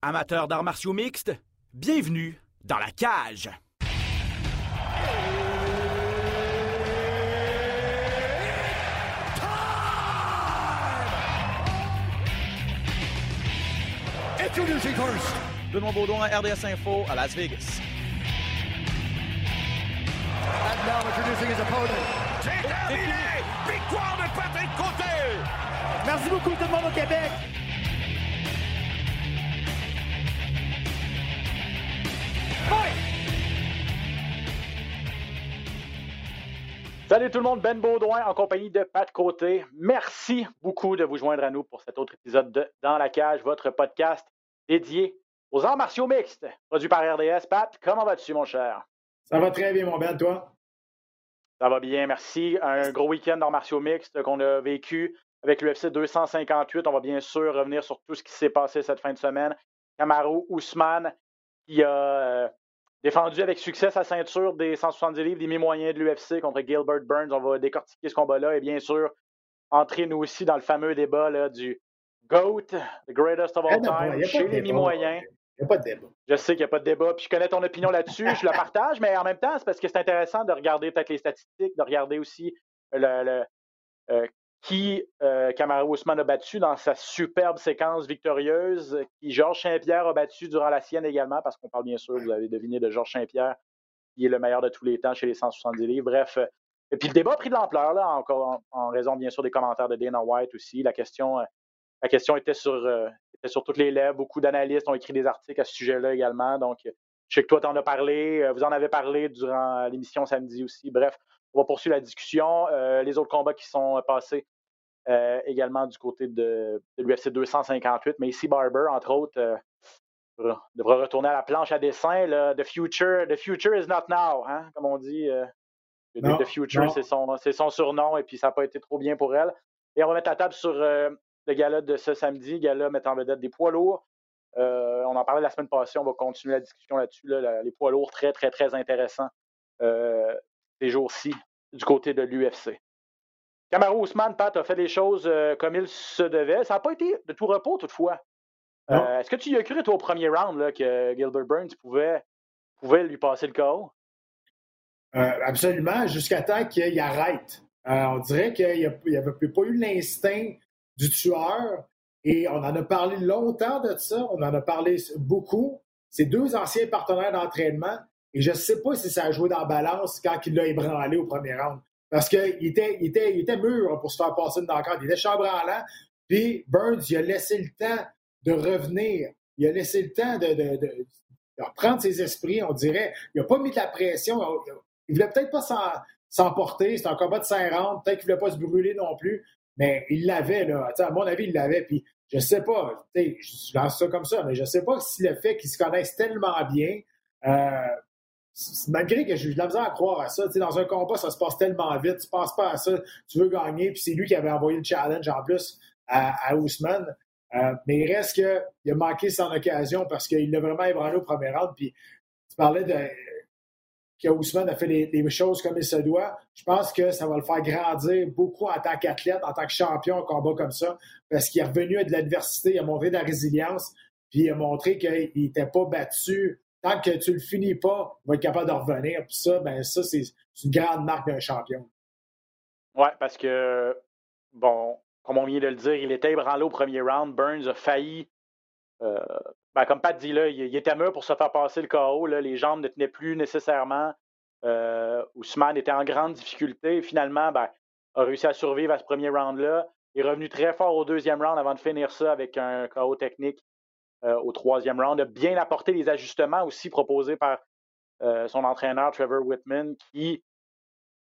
Amateurs d'arts martiaux mixtes, bienvenue dans la cage. Introducing first. Benoît Baudouin, RDS Info à Las Vegas. And now introducing his opponent. C'est terminé! Victoire de Patrick Côté! Merci beaucoup tout le monde au Québec. Salut tout le monde, Ben Baudouin en compagnie de Pat Côté. Merci beaucoup de vous joindre à nous pour cet autre épisode de Dans la cage, votre podcast dédié aux arts martiaux mixtes, produit par RDS. Pat, comment vas-tu, mon cher? Ça va très bien, mon Ben, toi? Ça va bien, merci. Un gros week-end d'arts martiaux mixtes qu'on a vécu avec l'UFC 258. On va bien sûr revenir sur tout ce qui s'est passé cette fin de semaine. Kamaru Ousmane, qui a euh, défendu avec succès sa ceinture des 170 livres des mi-moyens de l'UFC contre Gilbert Burns. On va décortiquer ce combat-là et bien sûr entrer nous aussi dans le fameux débat là, du GOAT, the greatest of all Eh time, il chez les mi-moyens. Il n'y a pas de débat. Je sais qu'il n'y a pas de débat, puis je connais ton opinion là-dessus, je la partage, mais en même temps, c'est parce que c'est intéressant de regarder peut-être les statistiques, de regarder aussi le, le- euh, qui euh, Kamaru Ousmane a battu dans sa superbe séquence victorieuse, qui Georges Saint-Pierre a battu durant la sienne également, parce qu'on parle bien sûr, vous avez deviné, de Georges Saint-Pierre, qui est le meilleur de tous les temps chez les 170 livres. Bref, euh, et puis le débat a pris de l'ampleur, là, encore en, raison bien sûr des commentaires de Dana White aussi. La question, euh, la question était sur, euh, était sur toutes les lèvres. Beaucoup d'analystes ont écrit des articles à ce sujet-là également. Donc, je sais que toi, tu en as parlé. euh, Vous en avez parlé durant l'émission samedi aussi. Bref, on va poursuivre la discussion. Euh, les autres combats qui sont passés euh, également du côté de, de l'UFC 258. Mais ici, Barber, entre autres, euh, devra- retourner à la planche à dessin. là. The, future, the future is not now, hein, comme on dit. euh, The- Non, the Future, c'est son, surnom, et puis ça n'a pas été trop bien pour elle. Et on va mettre la table sur euh, le gala de ce samedi, gala mettant en vedette des poids lourds. Euh, on en parlait la semaine passée, on va continuer la discussion là-dessus. là. Les poids lourds très, très, très intéressants euh, ces jours-ci du côté de l'UFC. Kamaru Ousmane, Pat, a fait les choses euh, comme il se devait. Ça n'a pas été de tout repos, toutefois. Euh, Est-ce que tu y as cru, toi, au premier round, là, que Gilbert Burns pouvait, pouvait lui passer le KO? Euh, absolument, jusqu'à temps qu'il arrête. On dirait qu'il n'y avait pas eu l'instinct du tueur. Et on en a parlé longtemps de ça. On en a parlé beaucoup. C'est deux anciens partenaires d'entraînement. Et je ne sais pas si ça a joué dans la balance quand il l'a ébranlé au premier round. Parce qu'il était, il était, il était mûr pour se faire passer une d'encarte. Il était chambranlant. Puis Burns, il a laissé le temps de revenir. Il a laissé le temps de, de, de- reprendre ses esprits, on dirait. Il n'a pas mis de la pression. Il voulait peut-être pas s'emporter. C'est un combat de 5 rounds. Peut-être qu'il ne voulait pas se brûler non plus. Mais il l'avait, là. À mon avis, il l'avait. Puis je sais pas. Je lance ça comme ça, mais je sais pas si le fait qu'ils se connaissent tellement bien. euh, malgré que j'ai de la à croire à ça. Dans un combat, ça se passe tellement vite. Tu ne penses pas à ça. Tu veux gagner. Puis c'est lui qui avait envoyé le challenge en plus à, à Ousmane. Euh, mais il reste qu'il a manqué son occasion parce qu'il l'a vraiment ébranlé au premier round. Puis tu parlais de que Ousmane a fait les, les choses comme il se doit. Je pense que ça va le faire grandir beaucoup en tant qu'athlète, en tant que champion en combat comme ça, parce qu'il est revenu à de l'adversité, il a montré de la résilience, puis il a montré qu'il n'était pas battu. Tant que tu le finis pas, il va être capable de revenir. Puis ça, ben ça, c'est une grande marque d'un champion. Ouais, parce que, bon, comme on vient de le dire, il était ébranlé au premier round. Burns a failli, euh, ben, comme Pat dit là, il, était mûr pour se faire passer le KO. là. Les jambes ne tenaient plus nécessairement. Euh, Ousmane était en grande difficulté. Finalement, ben, a réussi à survivre à ce premier round-là. Il est revenu très fort au deuxième round avant de finir ça avec un KO technique au troisième round. A bien apporté les ajustements aussi proposés par euh, son entraîneur Trevor Whitman, qui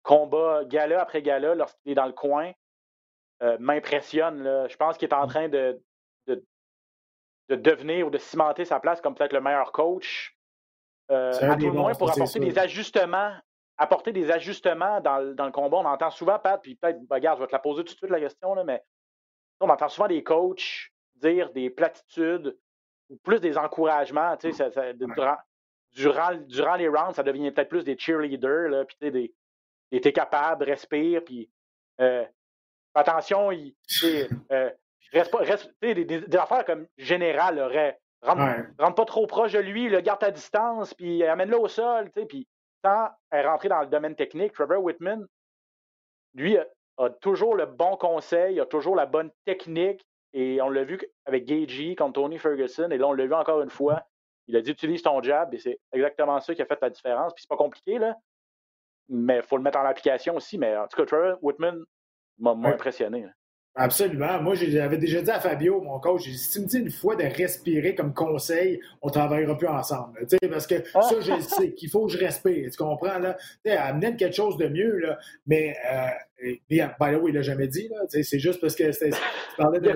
combat gala après gala lorsqu'il est dans le coin euh, m'impressionne. là. Je pense qu'il est en train de, de, de devenir ou de cimenter sa place comme peut-être le meilleur coach. euh, à tout le moins pour apporter des ajustements. Apporter des ajustements dans, le- dans le combat. On entend souvent, Pat, puis peut-être, ben, regarde, je vais te la poser tout de suite la question, là, mais on entend souvent des coachs dire des platitudes ou plus des encouragements. tu sais, ça- ça- de- durant, durant, durant les rounds, ça devient peut-être plus des cheerleaders, là, puis tu sais, des, des t'es capable, respire, puis euh, attention, il, euh, reste pas, reste, des, des- des affaires comme général, là, re- rentre, pas trop proche de lui, le garde à distance, puis amène-le au sol, tu sais, puis sans rentrer dans le domaine technique, Trevor Whitman, lui, a, toujours le bon conseil, a toujours la bonne technique, et on l'a vu avec Gagey contre Tony Ferguson, et là, on l'a vu encore une fois. Il a dit utilise ton jab, et c'est exactement ça qui a fait la différence. Puis c'est pas compliqué, là, mais il faut le mettre en application aussi. Mais en tout cas, Trevor Whitman m'a impressionné. Absolument. Moi, j'avais déjà dit à Fabio, mon coach, si tu me dis une fois de respirer comme conseil, on travaillera plus ensemble. Parce que ah! ça, je sais qu'il faut que je respire. Tu comprends? Là? amener quelque chose de mieux. Là. Mais, euh, bien, by the way, il l'a jamais dit. C'est juste parce que tu parlais de,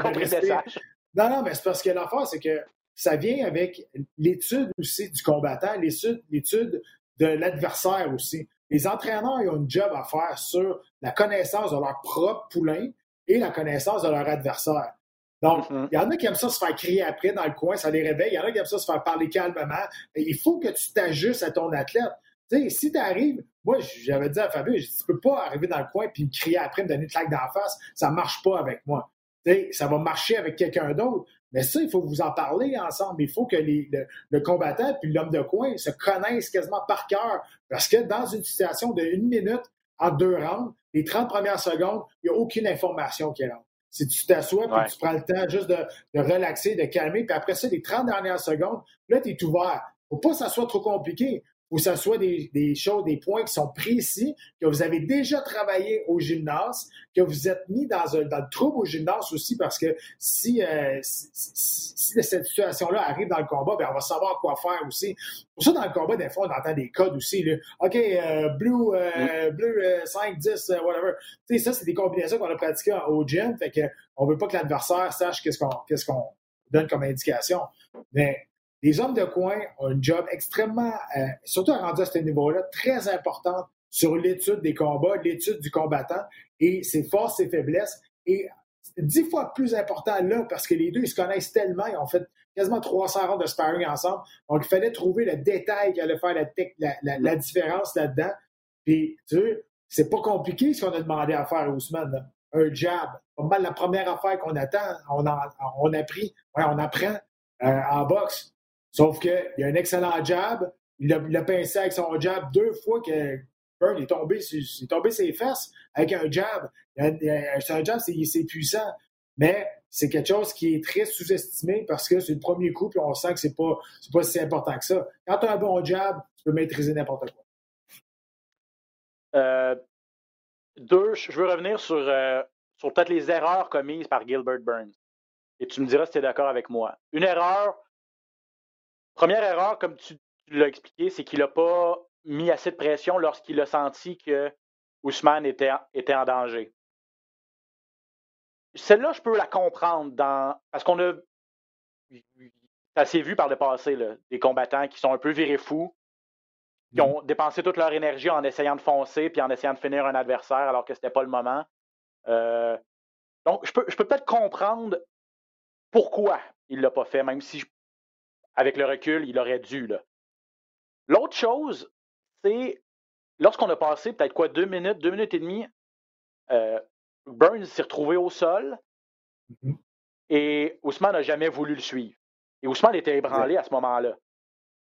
Non, non, mais c'est parce que l'affaire, c'est que ça vient avec l'étude aussi du combattant, l'étude de l'adversaire aussi. Les entraîneurs ils ont une job à faire sur la connaissance de leur propre poulain et la connaissance de leur adversaire. Donc, mm-hmm. il y en a qui aiment ça se faire crier après dans le coin, ça les réveille. Il y en a qui aiment ça se faire parler calmement. il faut que tu t'ajustes à ton athlète. Tu sais, si tu arrives, moi, j'avais dit à Fabio, tu peux pas arriver dans le coin et me crier après, me donner une claque d'en face. Ça marche pas avec moi. Tu sais, ça va marcher avec quelqu'un d'autre. Mais ça, il faut vous en parler ensemble. Il faut que le, combattant puis l'homme de coin se connaissent quasiment par cœur. Parce que dans une situation de une minute en deux rounds, les 30 premières secondes, il n'y a aucune information qui rentre. Si tu t'assois tu prends le temps juste de, relaxer, de calmer, puis après ça, les 30 dernières secondes, là, tu es ouvert. Faut pas que ça soit trop compliqué ou ce soit des, des, choses, des points qui sont précis, que vous avez déjà travaillé au gymnase, que vous êtes mis dans, un, dans le trouble au gymnase aussi, parce que si, euh, si, cette situation-là arrive dans le combat, bien, on va savoir quoi faire aussi. Pour ça, dans le combat, des fois, on entend des codes aussi. Là. OK, euh, blue, euh, blue 5, 10, whatever. Tu sais, ça, c'est des combinaisons qu'on a pratiquées au gym, fait qu'on veut pas que l'adversaire sache qu'est-ce qu'on qu'est-ce qu'on donne comme indication. Mais les hommes de coin ont un job extrêmement, euh, surtout rendu à ce niveau-là, très important sur l'étude des combats, l'étude du combattant et ses forces, ses faiblesses. Et dix fois plus important là parce que les deux, ils se connaissent tellement, ils ont fait quasiment 300 rondes de sparring ensemble. Donc, il fallait trouver le détail qui allait faire la, différence là-dedans. Puis, tu sais, c'est pas compliqué ce qu'on a demandé à faire à Ousmane. Un jab. Pas mal la première affaire qu'on attend. On, on a ouais, on apprend euh, en boxe. Sauf qu'il a un excellent jab. Il a, pincé avec son jab deux fois que Burn est tombé, est tombé ses fesses avec un jab. Un jab, c'est puissant. Mais c'est quelque chose qui est très sous-estimé parce que c'est le premier coup, et on sent que c'est pas, pas si important que ça. Quand tu as un bon jab, tu peux maîtriser n'importe quoi. Euh, deux, je veux revenir sur, euh, sur peut-être les erreurs commises par Gilbert Burns. Et tu me diras si tu es d'accord avec moi. Une erreur, Première erreur, comme tu, l'as expliqué, c'est qu'il n'a pas mis assez de pression lorsqu'il a senti que Ousmane était, était en danger. Celle-là, je peux la comprendre dans, parce qu'on a assez vu par le passé, là, des combattants qui sont un peu virés fous, qui ont dépensé toute leur énergie en essayant de foncer puis en essayant de finir un adversaire alors que ce n'était pas le moment. Euh, donc, je peux, je peux peut-être comprendre pourquoi il ne l'a pas fait, même si je avec le recul, il aurait dû. L'autre chose, c'est lorsqu'on a passé peut-être quoi, deux minutes, deux minutes et demie, euh, Burns s'est retrouvé au sol mm-hmm. et Ousmane n'a jamais voulu le suivre. Et Ousmane était ébranlé à ce moment-là.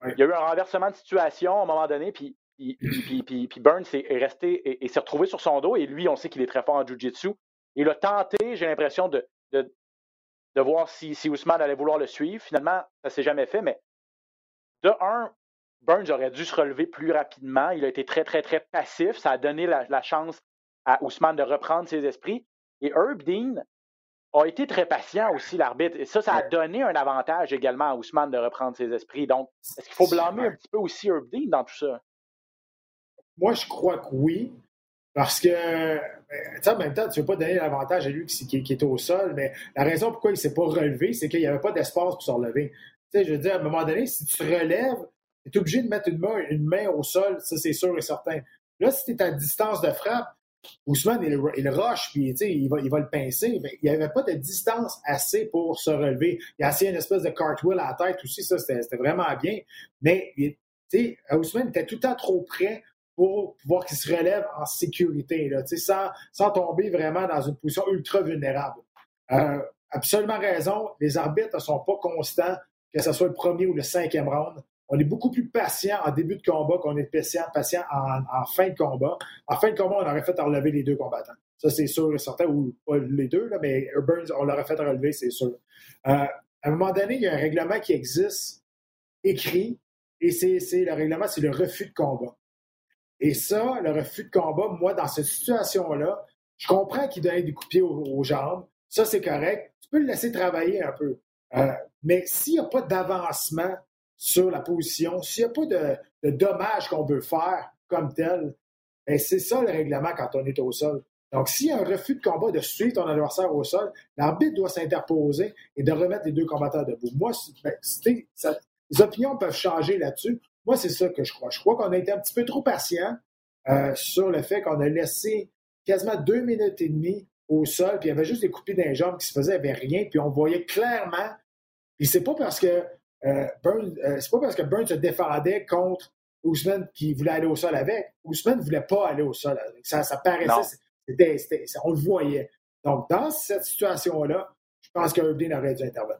Il y a eu un renversement de situation à un moment donné, puis, puis, Burns est resté et, s'est retrouvé sur son dos. Et lui, on sait qu'il est très fort en Jiu-Jitsu. Il a tenté, j'ai l'impression, de, de voir si, si Ousmane allait vouloir le suivre. Finalement, ça ne s'est jamais fait, mais de un, Burns aurait dû se relever plus rapidement. Il a été très, très, très passif. Ça a donné la, chance à Ousmane de reprendre ses esprits. Et Herb Dean a été très patient aussi, l'arbitre. Et ça, ça a donné un avantage également à Ousmane de reprendre ses esprits. Donc, est-ce qu'il faut blâmer un petit peu aussi Herb Dean dans tout ça? Moi, je crois que oui. Parce que, ben, en même temps, tu ne veux pas donner l'avantage à lui qui, qui, est au sol, mais la raison pourquoi il ne s'est pas relevé, c'est qu'il n'y avait pas d'espace pour se relever. Tu sais, je veux dire, à un moment donné, si tu te relèves, tu es obligé de mettre une main, une main au sol, ça c'est sûr et certain. Là, si tu es à distance de frappe, Ousmane, il, il rush, puis il va, il va le pincer. Mais il n'y avait pas de distance assez pour se relever. Il a essayé une espèce de cartwheel à la tête aussi, ça, c'était vraiment bien. Mais Ousmane était tout le temps trop près pour pouvoir qu'il se relève en sécurité, sans, sans tomber vraiment dans une position ultra vulnérable. Euh, absolument raison, les arbitres ne sont pas constants, que ce soit le premier ou le cinquième round. On est beaucoup plus patient en début de combat qu'on est patient, en, fin de combat. En fin de combat, on aurait fait relever les deux combattants. Ça, c'est sûr et certain, ou pas les deux, là, mais Burns, on l'aurait fait relever, c'est sûr. Euh, à un moment donné, il y a un règlement qui existe, écrit, et c'est le règlement, c'est le refus de combat. Et ça, le refus de combat, moi, dans cette situation-là, je comprends qu'il donne des coups de aux, jambes. Ça, c'est correct. Tu peux le laisser travailler un peu. Euh, mais s'il n'y a pas d'avancement sur la position, s'il n'y a pas de, dommage qu'on veut faire comme tel, ben, c'est ça le règlement quand on est au sol. Donc, s'il y a un refus de combat de suivre ton adversaire au sol, l'arbitre doit s'interposer et de remettre les deux combattants debout. Moi, ben, les opinions peuvent changer là-dessus. Moi, c'est ça que je crois. Je crois qu'on a été un petit peu trop patient euh, sur le fait qu'on a laissé quasiment deux minutes et demie au sol, puis il y avait juste des coupés d'un jambes qui se faisaient, il n'y avait rien, puis on voyait clairement. Puis c'est pas parce que euh, Burns, euh, c'est pas parce que Burns se défendait contre Ousmane qui voulait aller au sol avec. Ousmane ne voulait pas aller au sol avec. Ça, ça paraissait, on le voyait. Donc, dans cette situation-là, je pense que aurait dû intervenir.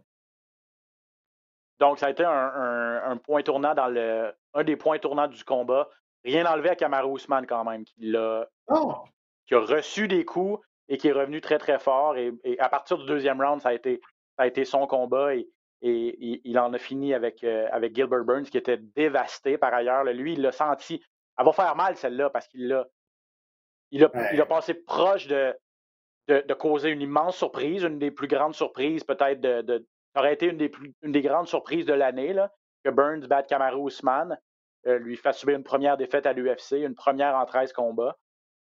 Donc, ça a été un, point tournant dans le. un des points tournants du combat. Rien enlevé à Kamaru Ousmane quand même, qui, a, qui a reçu des coups et qui est revenu très, très fort. Et, à partir du deuxième round, ça a été, ça a été son combat et, et, il en a fini avec, euh, avec Gilbert Burns, qui était dévasté par ailleurs. Lui, il l'a senti. Elle va faire mal, celle-là, parce qu'il l'a. Il a, il a passé proche de, de, causer une immense surprise, une des plus grandes surprises peut-être de, ça aurait été une des, grandes surprises de l'année, que Burns batte Kamaru Usman, euh, lui fasse subir une première défaite à l'UFC, une première en 13 combats.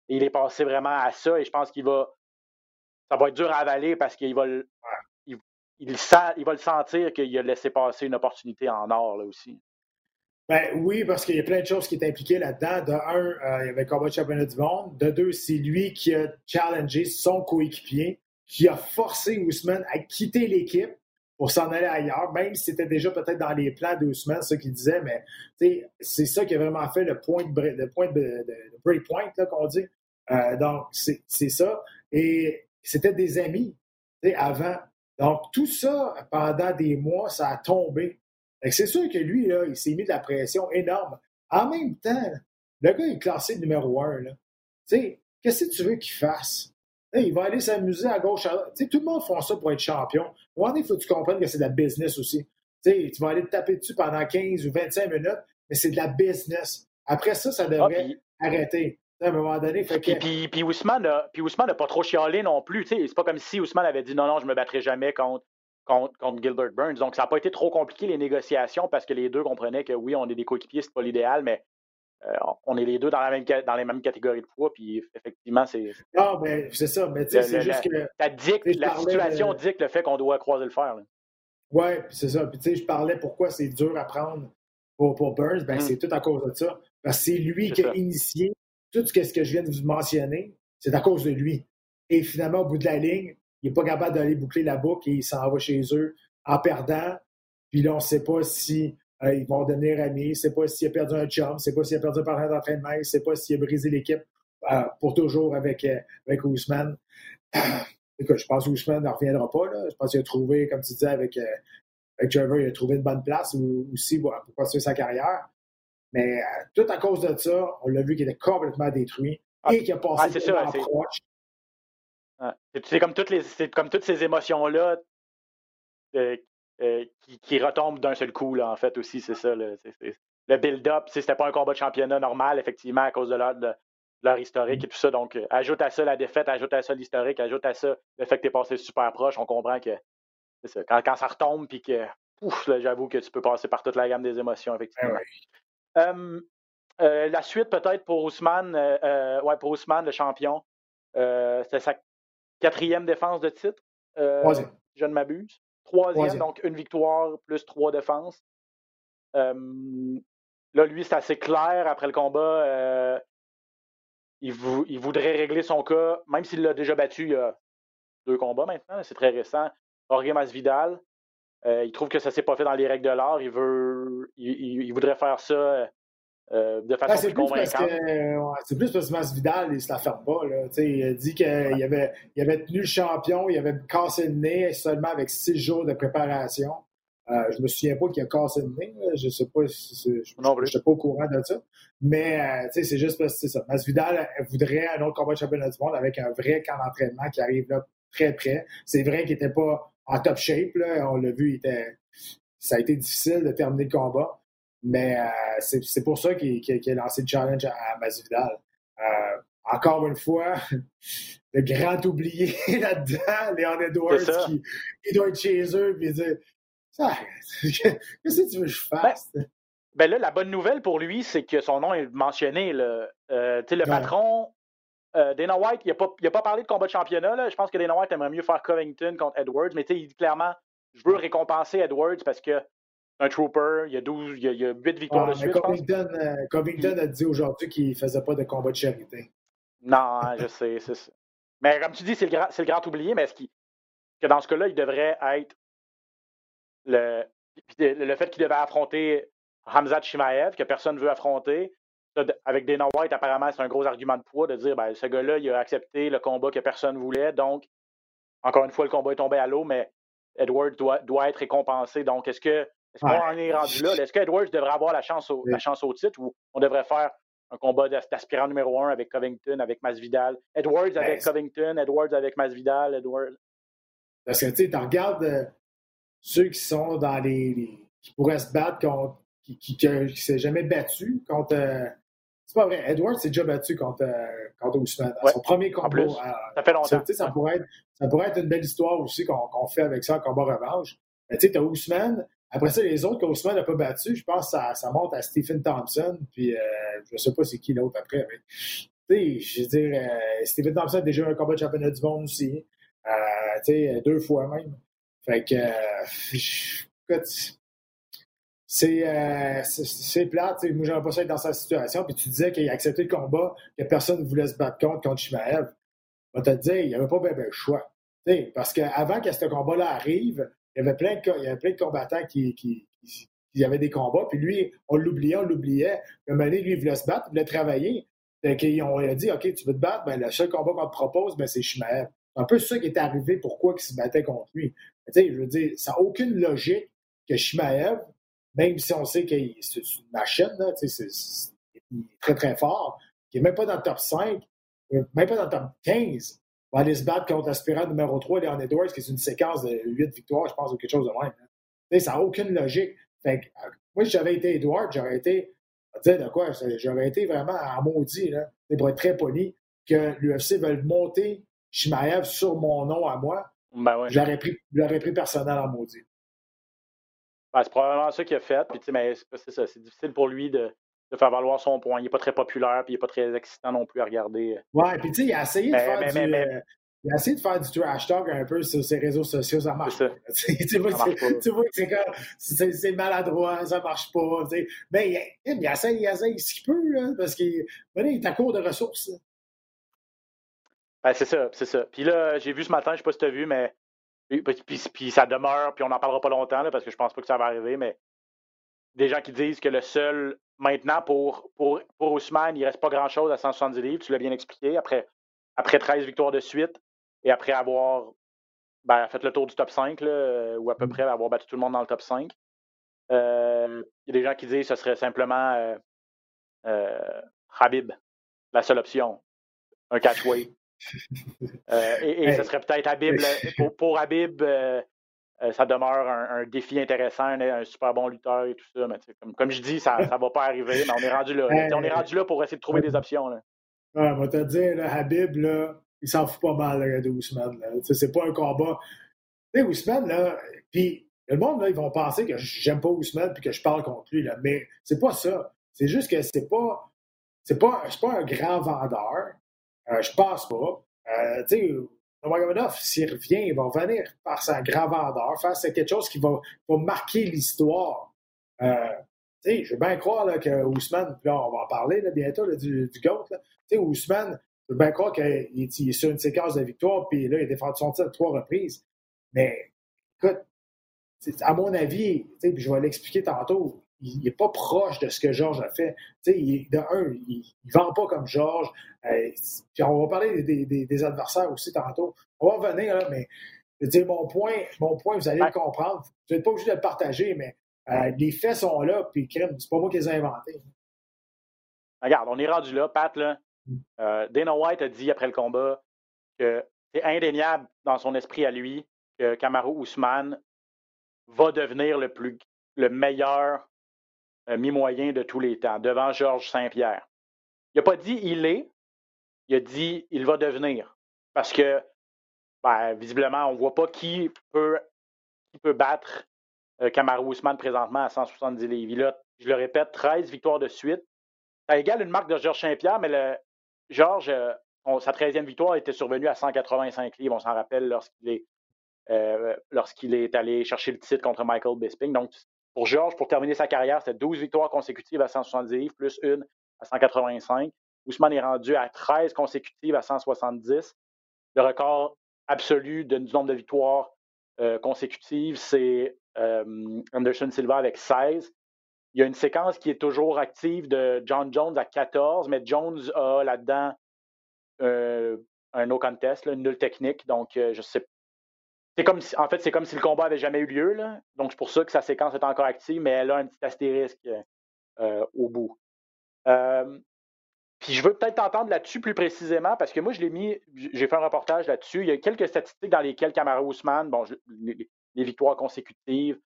Et il est passé vraiment à ça et je pense qu'il va. Ça va être dur à avaler parce qu'il va, il, il, il va le sentir qu'il a laissé passer une opportunité en or là aussi. Ben, oui, parce qu'il y a plein de choses qui étaient impliquées là-dedans. De un, euh, il y avait le combat de championnat du monde. De deux, c'est lui qui a challengé son coéquipier, qui a forcé Ousmane à quitter l'équipe pour s'en aller ailleurs, même si c'était déjà peut-être dans les plans d'Ousmane, ce qu'il disait, mais c'est ça qui a vraiment fait le point de, le point de, breakpoint qu'on dit. Euh, donc, c'est ça. Et c'était des amis avant. Donc, tout ça, pendant des mois, ça a tombé. C'est sûr que lui, là, il s'est mis de la pression énorme. En même temps, le gars est classé numéro un. Qu'est-ce que tu veux qu'il fasse? Il va aller s'amuser à gauche. À... tout le monde fait ça pour être champion. À il faut que tu comprennes que c'est de la business aussi. tu vas aller te taper dessus pendant 15 ou 25 minutes, mais c'est de la business. Après ça, ça devrait ah, arrêter. À un moment donné, fait que... puis, puis, Ousmane n'a pas trop chialé non plus. C'est pas comme si Ousmane avait dit non, non, je me battrai jamais contre, contre, contre, Gilbert Burns. Donc, ça n'a pas été trop compliqué les négociations parce que les deux comprenaient que oui, on est des coéquipiers, c'est pas l'idéal, mais euh, on est les deux dans, la même, dans les mêmes catégories de poids, puis effectivement, c'est. Non, mais c'est ça, mais tu sais, c'est juste que. La situation dit dicte le fait qu'on doit croiser le fer. Oui, c'est ça. Puis tu sais, je parlais pourquoi c'est dur à prendre pour, pour Burns, ben, mm. c'est tout à cause de ça. Parce que c'est lui qui a initié tout ce que, ce que je viens de vous mentionner, c'est à cause de lui. Et finalement, au bout de la ligne, il n'est pas capable d'aller boucler la boucle et il s'en va chez eux en perdant. Puis là, on ne sait pas si euh, ils vont devenir amis. ne sait pas s'il a perdu un chum, c'est pas s'il a perdu un partenaire d'entraînement, il sait pas s'il a brisé l'équipe euh, pour toujours avec, euh, avec Ousmane. Écoute, je pense qu'Ousmane ne reviendra pas. Là. Je pense qu'il a trouvé, comme tu disais, avec, avec Trevor, il a trouvé une bonne place aussi pour construire sa carrière. Mais tout à cause de ça, on l'a vu qu'il était complètement détruit ah, et qu'il a passé ah, c'est proche. c'est comme toutes les comme toutes ces émotions là euh, qui, retombe d'un seul coup, là, en fait, aussi, c'est ça. Le, build-up, c'était pas un combat de championnat normal, effectivement, à cause de leur, historique et tout ça. Donc, euh, ajoute à ça la défaite, ajoute à ça l'historique, ajoute à ça le fait que tu es passé super proche. On comprend que ça, quand, ça retombe, puis que, ouf, j'avoue que tu peux passer par toute la gamme des émotions, effectivement. Euh, la suite, peut-être, pour Ousmane, ouais, pour Ousmane, le champion, c'est sa quatrième défense de titre. je ne m'abuse. Troisième, donc une victoire plus trois défenses. là, lui, c'est assez clair après le combat. Euh, il, voudrait régler son cas, même s'il l'a déjà battu il y a deux combats maintenant, c'est très récent. Jorge Masvidal, euh, il trouve que ça ne s'est pas fait dans les règles de l'art. Il veut, il, voudrait faire ça euh, de façon plus convaincante. c'est plus parce que Masvidal, il se la ferme pas. Là. Il a dit qu'il avait, il avait tenu le champion, il avait cassé le nez seulement avec six jours de préparation. Euh, je me souviens pas qu'il a cassé le nez. Je sais pas si je plus. n'étais pas au courant de ça. Mais euh, c'est juste parce que c'est ça. Masvidal elle voudrait un autre combat de championnat du monde avec un vrai camp d'entraînement qui arrive là très près. C'est vrai qu'il était pas en top shape. Là. On l'a vu, il était... ça a été difficile de terminer le combat. Mais euh, c'est pour ça qu'il a lancé le challenge à, à Masvidal. Euh, encore une fois, le grand oublié là-dedans, Léon Edwards, qui, qui doit être chez eux et dire Qu'est-ce que tu veux que je fasse? Ben là, la bonne nouvelle pour lui, c'est que son nom est mentionné. Là. Euh, le Ouais. patron, euh, Dana White, il n'a pas, pas parlé de combat de championnat. Là. Je pense que Dana White aimerait mieux faire Covington contre Edwards, mais il dit clairement Je veux récompenser Edwards parce que un trooper, il y a 12, il y a, il y a 8 victoires Ah, de suite. Covington, euh, Covington a dit aujourd'hui qu'il ne faisait pas de combat de charité. Non, je sais, c'est ça. Mais comme tu dis, c'est le grand, c'est le grand oublié, mais est-ce qu'il- que dans ce cas-là, il devrait être le, le fait qu'il devait affronter Hamzat Shimaev, que personne ne veut affronter. Avec Dana White, apparemment, c'est un gros argument de poids de dire ben, ce gars-là, il a accepté le combat que personne voulait. Donc, encore une fois, le combat est tombé à l'eau, mais Edwards doit, doit être récompensé. Donc, est-ce que est-ce qu'on Ouais. en est rendu là? Est-ce que Edwards devrait avoir la chance, au, la chance au titre ou on devrait faire un combat d'as- d'aspirant numéro un avec Covington, avec Masvidal? Edwards avec Ben, c'est- Covington, Edwards avec Masvidal, Edwards. Parce que tu sais, tu regardes euh, ceux qui sont dans les, les- qui pourraient se battre contre qui, qui, qui, qui s'est jamais battu contre euh, c'est pas vrai, Edwards s'est déjà battu contre, euh, contre Ousmane. Ouais, Son premier combat. plus. euh, Ça fait ça, longtemps. tu sais, ça, pourrait être, ça pourrait être une belle histoire aussi qu'on qu'on fait avec ça en combat revanche. Mais tu sais, t'as Ousmane. Après ça, les autres qu'Ousmane n'a pas battu, je pense que ça, monte à Stephen Thompson. Puis euh, je sais pas c'est qui l'autre après. Mais, tu sais, je veux dire, euh, Stephen Thompson a déjà eu un combat de championnat du monde aussi. Euh, sais, deux fois même. Fait que, euh, je- écoute, c'est euh, c'est- plate. Moi, j'aimerais pas ça être dans sa situation. Puis tu disais qu'il a accepté le combat, que personne ne voulait se battre contre, contre Shimaev. On va te dire, il n'y avait pas bien le choix. Tu sais, parce qu'avant que ce combat-là arrive, il y avait plein de, combattants qui, qui, avaient des combats. Puis lui, on l'oubliait, on l'oubliait. Un moment lui, il voulait se battre, il voulait travailler. Fait qu'ils ont a dit, OK, tu veux te battre? Ben, le seul combat qu'on te propose, ben, c'est Shimaev. C'est un peu ça qui est arrivé, pourquoi il se battait contre lui. Je veux dire, ça n'a aucune logique que Shimaev, même si on sait que c'est une machine, là, c'est il est très, très fort, qui n'est même pas dans le top 5, euh, même pas dans le top 15, va aller se battre contre l'aspirant numéro 3, Leon Edwards, qui est une séquence de 8 victoires, je pense, ou quelque chose de même. hein. Ça n'a aucune logique. Fait que, euh, moi, si j'avais été Edwards, j'aurais été, tu de quoi, j'aurais été vraiment en maudit, là, pour être très poli, que l'UFC veuille monter Shimaev sur mon nom à moi, Ben ouais. je l'aurais pris, pris personnel en maudit. Ben, c'est probablement ça qu'il a fait. Puis, mais c'est c'est ça. C'est difficile pour lui de, de faire valoir son point. Il n'est pas très populaire, puis il n'est pas très excitant non plus à regarder. Ouais, puis tu sais, il a essayé de Mais- faire mais- du. mais- euh, il a essayé de faire du trash talk un peu sur ses réseaux sociaux, ça marche C'est ça. pas. Tu vois, Ça marche tu vois que c'est comme c'est c'est maladroit, ça marche pas. Mais il, il essaye, il essaye ce qu'il peut, là, parce qu'il ben, il est à court de ressources. là. Ben, c'est ça, c'est ça. Puis là, j'ai vu ce matin, je sais pas si tu as vu, mais. Puis, puis- puis ça demeure, puis on n'en parlera pas longtemps, là, parce que je pense pas que ça va arriver, mais des gens qui disent que le seul. Maintenant, pour, pour, pour Ousmane, il reste pas grand-chose à 170 livres, tu l'as bien expliqué, après, après 13 victoires de suite, et après avoir ben, fait le tour du top 5, là, ou à peu près avoir battu tout le monde dans le top 5. Euh, Il y a des gens qui disent que ce serait simplement euh, euh, Habib, la seule option. Un catchway. Et, et ce serait peut-être Habib. Pour, pour Habib, euh, ça demeure un, défi intéressant, un, super bon lutteur et tout ça. Mais comme, je dis, ça ne va pas arriver, mais on est rendu là. On est rendu là pour essayer de trouver des options. Là. On va te dire, Habib, il s'en fout pas mal de Ousmane. C'est pas un combat. Ousmane, là, le monde, là, ils vont penser que j'aime pas Ousmane puis que je parle contre lui, là. Mais c'est pas ça. C'est juste que c'est pas. Pas, pas un grand vendeur. Euh, je pense pas. Euh, Nurmagomedov, s'il revient, il va revenir par un grand vendeur, faire quelque chose qui va, va marquer l'histoire. Euh, je veux bien croire que Ousmane, puis là, on va en parler bientôt du, du GOAT. Ousmane, je veux bien croire qu'il est, est sur une séquence de victoires, puis là, il a défendu son titre trois reprises. Mais, écoute, à mon avis, puis je vais l'expliquer tantôt, il n'est pas proche de ce que Georges a fait. Il- de un, il ne vend pas comme Georges. Euh, puis on va parler des, des- des adversaires aussi tantôt. On va revenir, là, mais Je veux dire, mon point, mon point, vous allez le comprendre. Vous n'êtes pas obligé de le partager, mais euh, les faits sont là, puis crème, c'est pas moi qui les ai inventés. Regarde, on est rendu là, Pat, là. Mm. Euh, Dana White a dit après le combat que c'est indéniable dans son esprit à lui que Kamaru Ousmane va devenir le plus le meilleur mi-moyen de tous les temps, devant Georges Saint-Pierre. Il n'a pas dit il est, il a dit il va devenir. Parce que ben, visiblement, on ne voit pas qui peut, qui peut battre euh, Kamaru Ousmane présentement à 170 livres. je le répète, 13 victoires de suite. Ça égale une marque de Georges Saint-Pierre, mais le, Georges, euh, sa 13e victoire était survenue à 185 livres, on s'en rappelle lorsqu'il est, euh, lorsqu'il est allé chercher le titre contre Michael Bisping. Donc, pour Georges, pour terminer sa carrière, c'était 12 victoires consécutives à 170 livres, plus une à 185. Ousmane est rendu à 13 consécutives à 170. Le record absolu du nombre de victoires euh, consécutives, c'est Anderson Silva avec 16. Il y a une séquence qui est toujours active de John Jones à 14, mais Jones a là-dedans euh, un no contest, une nulle technique. Donc, euh, je sais c'est comme en fait, c'est comme si le combat avait jamais eu lieu. Là. Donc, c'est pour ça que sa séquence est encore active, mais elle a un petit astérisque euh, au bout. puis je veux peut-être t'entendre là-dessus plus précisément, parce que moi, je l'ai mis, j'ai fait un reportage là-dessus. Il y a quelques statistiques dans lesquelles Kamara Ousmane, bon, les, victoires consécutives,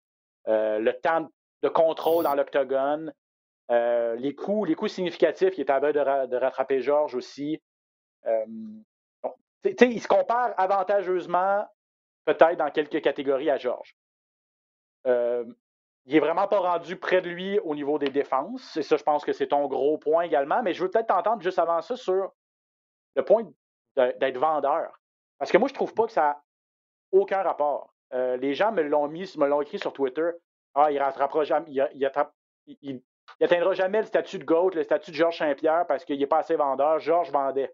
le temps de contrôle dans l'octogone, les coups, les coups significatifs, il est à de, de rattraper Georges aussi. il se compare avantageusement peut-être dans quelques catégories à Georges. Euh, il n'est vraiment pas rendu près de lui au niveau des défenses. Et ça, je pense que c'est ton gros point également. Mais je veux peut-être t'entendre juste avant ça sur le point d'être vendeur. Parce que moi, je ne trouve pas que ça a aucun rapport. Euh, les gens me l'ont mis, me l'ont écrit sur Twitter. Ah, il rattrapera jamais, il, jamais le statut de GOAT, le statut de Georges Saint-Pierre parce qu'il n'est pas assez vendeur. Georges vendait.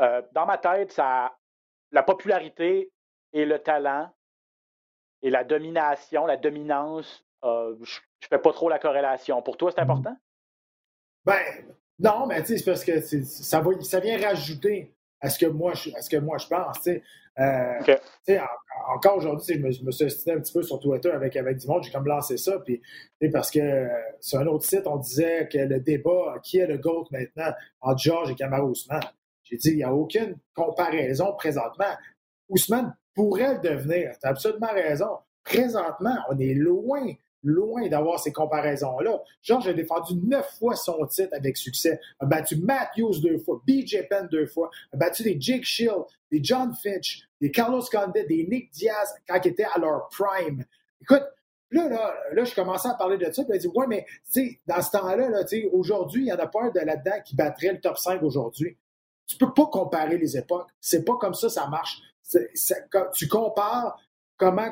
Euh, dans ma tête, ça, la popularité et le talent et la domination, la dominance, euh, je ne fais pas trop la corrélation. Pour toi, c'est mmh. important? Ben, non, mais c'est parce que ça, va, ça vient rajouter à ce que moi, je, à ce que moi je pense. Euh, encore aujourd'hui, je me, me suis un petit peu sur Twitter avec, avec du monde, j'ai comme lancé ça. Puis, parce que euh, sur un autre site, on disait que le débat qui est le GOAT maintenant entre George et Kamaru Ousmane? J'ai dit, il n'y a aucune comparaison présentement. Ousmane pourrait le devenir. Tu as absolument raison. Présentement, on est loin, loin d'avoir ces comparaisons-là. Georges a défendu neuf fois son titre avec succès. A battu Matthews deux fois, BJ Penn deux fois, a battu des Jake Shield, des John Finch, des Carlos Condit, des Nick Diaz quand ils étaient à leur prime. Écoute, Là, là, là, je commençais à parler de ça, puis elle dit Ouais, mais dans ce temps-là, là, aujourd'hui, il y en a pas un de là-dedans qui battrait le top 5 aujourd'hui. Tu peux pas comparer les époques. C'est pas comme ça ça marche tu compares comment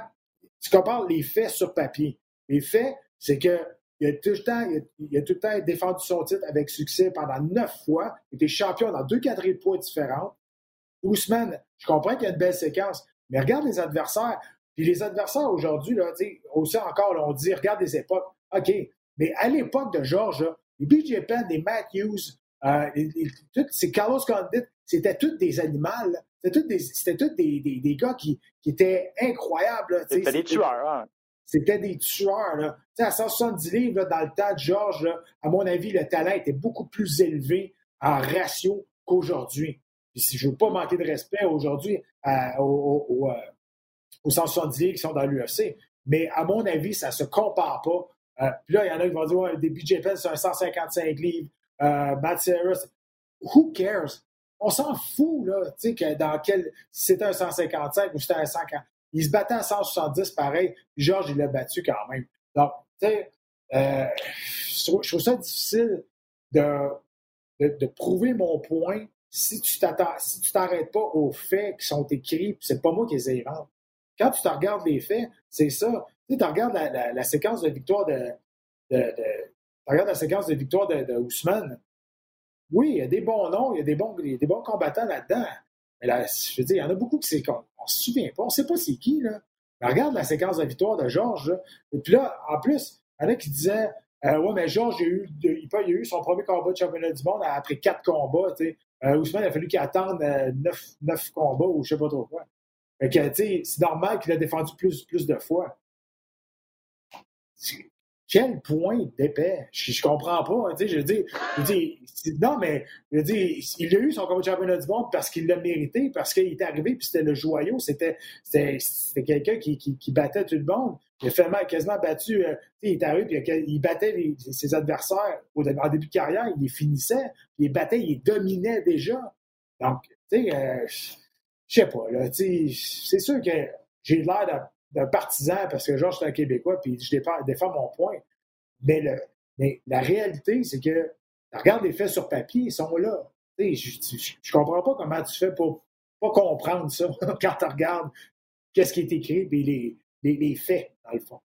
tu compares les faits sur papier. Les faits, c'est que il a tout le temps, il a, tout le temps défendu son titre avec succès pendant neuf fois. Il était champion dans deux catégories de poids différentes. Ousmane, je comprends qu'il y a une belle séquence, mais regarde les adversaires. Puis les adversaires aujourd'hui, aussi encore, on dit, regarde les époques. OK, mais à l'époque de Georges, les BJ Penn, les Matthews, euh, c'est Carlos Condit, c'était tous des animaux. C'était tous des, c'était des, des, des, gars qui, qui étaient incroyables. C'était des tueurs. Hein? C'était des tueurs. Là. à 170 livres, dans le temps de Georges, à mon avis, le talent était beaucoup plus élevé en ratio qu'aujourd'hui. si je ne veux pas manquer de respect aujourd'hui aux, aux, 170 livres qui sont dans l'UFC, mais à mon avis, ça ne se compare pas. Euh, puis là, il y en a qui vont dire ouais, des BJ Penn, c'est un 155 livres. Euh, Matt who cares? On s'en fout, là, tu sais, que dans quel. Si c'était un 155 ou c'était un 140. Il se battait à 170 pareil, Georges, il l'a battu quand même. Donc, tu sais, euh, je, trouve, ça difficile de, de, prouver mon point si tu t'attends, si tu t'arrêtes pas aux faits qui sont écrits, c'est pas moi qui les invente. Quand tu te regardes les faits, c'est ça. Tu sais, regardes la, séquence de victoire de tu regardes la séquence de victoire de, de Ousmane, oui, il y a des bons noms, il y a des bons, des bons combattants là-dedans. Mais là, je veux dire, il y en a beaucoup qui c'est qu'on ne se souvient pas, on ne sait pas c'est qui, là. Mais regarde la séquence de victoire de Georges, Et puis là, en plus, il y en a qui disaient euh, Ouais, mais Georges, il a, eu, son premier combat de championnat du monde après quatre combats. Euh, Ousmane, il a fallu qu'il attende euh, neuf, neuf, combats ou je ne sais pas trop quoi. c'est normal qu'il a défendu plus, plus de fois. Quel point d'épais? Je, je comprends pas. Je dis, je dis, non, mais je dis, il a eu son combat de championnat du monde parce qu'il l'a mérité, parce qu'il est arrivé, puis c'était le joyau. C'était quelqu'un qui, qui, battait tout le monde. Il a fait mal, quasiment battu. Euh, il est arrivé, puis il battait ses adversaires au, en début de carrière. Il les finissait, il battait, il dominait déjà. Donc, tu sais, euh, je sais pas, là, c'est sûr que j'ai l'air d'un partisan parce que Georges est un Québécois, puis je défends, mon point. Mais, le, mais la réalité, c'est que, regarde les faits sur papier, ils sont là. Je, je, comprends pas comment tu fais pour pas comprendre ça quand tu regardes qu'est-ce qui est écrit et les, les, les, faits, dans le fond.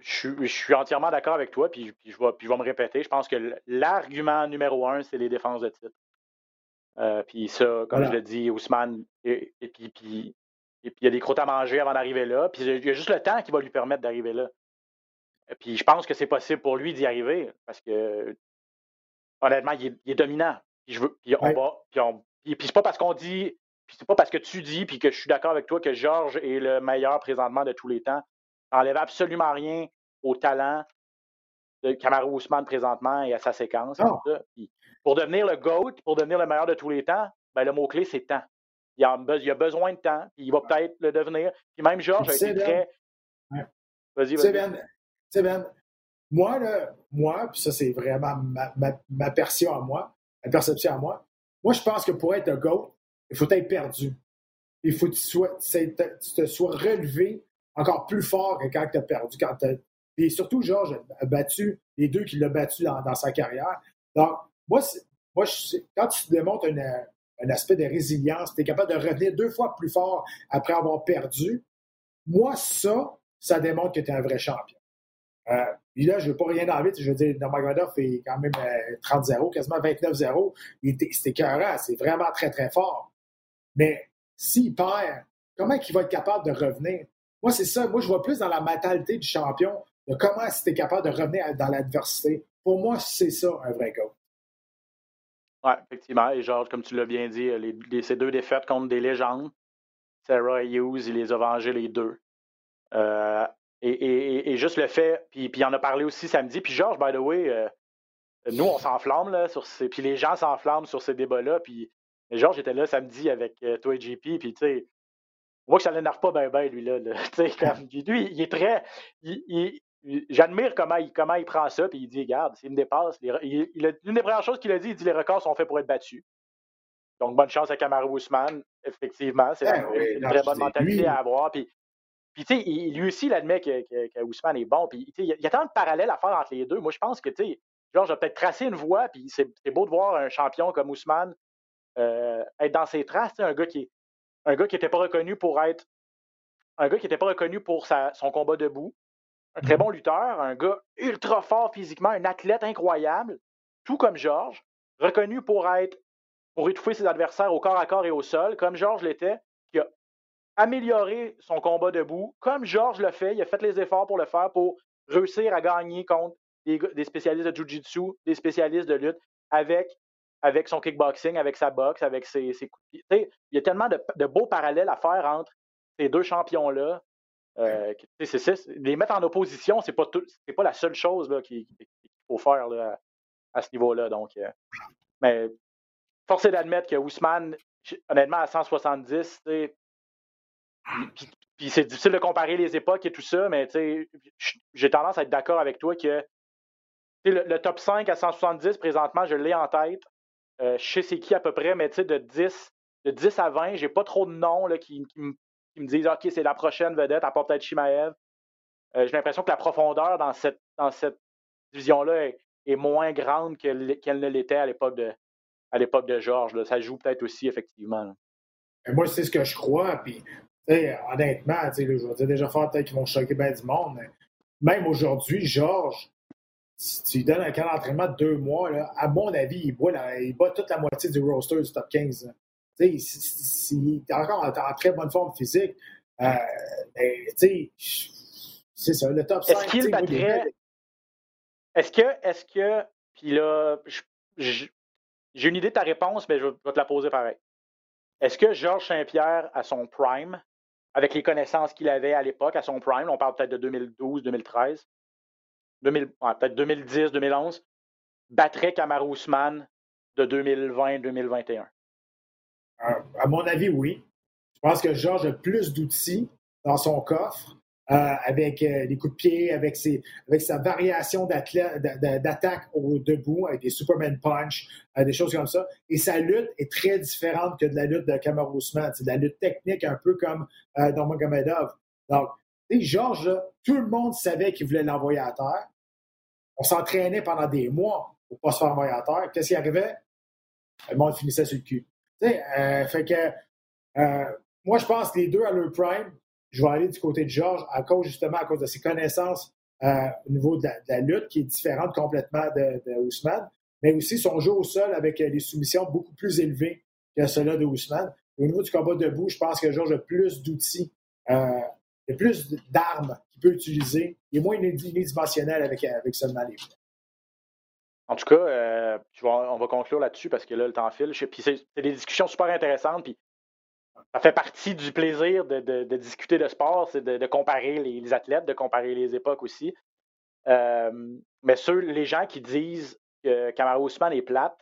Je, je suis entièrement d'accord avec toi, puis, puis, je vais, puis je vais me répéter. Je pense que l'argument numéro un, c'est les défenses de titre. Euh, puis ça, comme je l'ai dit, Ousmane, et, puis, puis, et puis il y a des croûtes à manger avant d'arriver là. Puis il y a juste le temps qui va lui permettre d'arriver là. Puis je pense que c'est possible pour lui d'y arriver parce que honnêtement, il est, dominant. Puis je veux, puis on va, puis, on, puis, c'est pas parce qu'on dit, puis c'est pas parce que tu dis, puis que je suis d'accord avec toi que Georges est le meilleur présentement de tous les temps. Ça n'enlève absolument rien au talent de Kamaru Ousmane présentement et à sa séquence. pour devenir le GOAT, pour devenir le meilleur de tous les temps, ben, le mot-clé, c'est temps. Il a, il a, besoin de temps, puis il va peut-être le devenir. Puis même Georges a été très. Vas-y, vas-y. Ben, ben, moi, là, moi, puis ça, c'est vraiment ma, ma, ma, perception à moi, ma perception à moi. Moi, je pense que pour être un GOAT, il faut être perdu. Il faut que tu, sois, tu te sois relevé encore plus fort que quand tu as perdu, quand et surtout, Georges a battu les deux qu'il a battu dans, sa carrière. Donc, moi, moi quand tu démontres un aspect de résilience, tu es capable de revenir deux fois plus fort après avoir perdu, moi, ça, ça démontre que tu es un vrai champion. Euh, là, je ne veux pas rien enlever. Je veux dire, Nurmagomedov fait quand même 30-0, euh, quasiment 29-0. C'était écœurant. C'est vraiment très, très fort. Mais s'il perd, comment il va être capable de revenir? Moi, c'est ça. Moi, je vois plus dans la mentalité du champion de comment tu es capable de revenir dans l'adversité. Pour moi, c'est ça un vrai gars. Oui, effectivement. Et Georges, comme tu l'as bien dit, les, ces deux défaites contre des légendes, Sarah et Hughes, il les a vengés les deux. Euh, et, juste le fait, puis, puis il en a parlé aussi samedi. Puis Georges, by the way, euh, nous, on s'enflamme là, sur ces. Puis les gens s'enflamment sur ces débats-là. Puis Georges était là samedi avec euh, toi et JP. Puis tu sais, on voit que ça l'énerve pas bien, bien, lui, là. Comme, lui, il est très. J'admire comment il, comment il prend ça, puis il dit, regarde, s'il me dépasse, il, une des premières choses qu'il a dit, il dit, les records sont faits pour être battus. Donc, bonne chance à Kamaru Ousmane, effectivement. C'est ben une, très bonne mentalité à avoir. Puis, puis tu sais, lui aussi, il admet que, que, Ousmane est bon. Puis, il y a tant de parallèles à faire entre les deux. Moi, je pense que, tu sais, Georges a peut-être tracé une voie, puis c'est beau de voir un champion comme Ousmane euh, être dans ses traces. Un gars qui un gars qui n'était pas reconnu pour être un gars qui n'était pas reconnu pour sa, son combat debout, un très bon lutteur, un gars ultra fort physiquement, un athlète incroyable, tout comme Georges, reconnu pour être pour étouffer ses adversaires au corps à corps et au sol, comme Georges l'était, qui a amélioré son combat debout, comme Georges le fait, il a fait les efforts pour le faire, pour réussir à gagner contre des, spécialistes de Jiu-Jitsu, des spécialistes de lutte, avec, son kickboxing, avec sa boxe, avec ses, coups. Il y a tellement de, de, beaux parallèles à faire entre ces deux champions-là. Euh, les mettre en opposition, c'est pas pas la seule chose qu'il faut faire à ce niveau-là. Donc, euh, mais force est d'admettre que Ousmane, honnêtement, à 170, puis, c'est difficile de comparer les époques et tout ça, mais j'ai tendance à être d'accord avec toi que le, top 5 à 170, présentement, je l'ai en tête. Euh, je sais c'est qui à peu près, mais de 10, de 10 à 20, j'ai pas trop de noms là, qui, qui, me me disent OK, c'est la prochaine vedette, à part peut-être Shimaev. Euh, j'ai l'impression que la profondeur dans cette, dans cette division-là est, moins grande qu'elle ne l'était à l'époque de, à l'époque de Georges. Ça joue peut-être aussi, effectivement. Moi, c'est ce que je crois. Puis, honnêtement, je vais dire déjà fort, peut-être qu'ils vont choquer bien du monde. Mais même aujourd'hui, Georges, si tu lui donnes un camp d'entraînement de deux mois, là, à mon avis, il boit, il bat toute la moitié du roster du top 15 s'il est encore en, très bonne forme physique, euh, ben, c'est ça, le top 5. Est-ce qu'il battrait. Est-ce que, est-ce que, puis là, j'ai une idée de ta réponse, mais je vais te la poser pareil. est-ce que Georges Saint-Pierre, à son prime, avec les connaissances qu'il avait à l'époque, à son prime, on parle peut-être de 2012, 2013, peut-être 2010, 2011, battrait Kamaru Usman de 2020-2021? À mon avis, oui. Je pense que Georges a plus d'outils dans son coffre. Euh, avec euh, les coups de pied, avec, ses, avec sa variation d'attaque au debout, avec des Superman Punch, euh, des choses comme ça. Et sa lutte est très différente que de la lutte de Kamaru. C'est de la lutte technique, un peu comme euh, Nurmagomedov. Donc, Georges, tout le monde savait qu'il voulait l'envoyer à terre. On s'entraînait pendant des mois pour pas se faire envoyer à terre. Qu'est-ce qui arrivait? Le monde finissait sur le cul. Fait que moi, je pense que les deux à leur prime, je vais aller du côté de Georges à cause justement à cause de ses connaissances euh, au niveau de la, lutte qui est différente complètement de, de, Ousmane, mais aussi son jeu au sol avec euh, des soumissions beaucoup plus élevées que ceux-là de Ousmane. Au niveau du combat debout, je pense que Georges a plus d'outils, euh, a plus d'armes qu'il peut utiliser. Il est moins unidimensionnel avec, avec seulement les En tout cas, euh, on va conclure là-dessus parce que là, le temps file. Puis c'est des discussions super intéressantes. Puis ça fait partie du plaisir de, discuter de sport, c'est de, comparer les, athlètes, de comparer les époques aussi. Euh, mais ceux, les gens qui disent que Kamaru Usman est plate,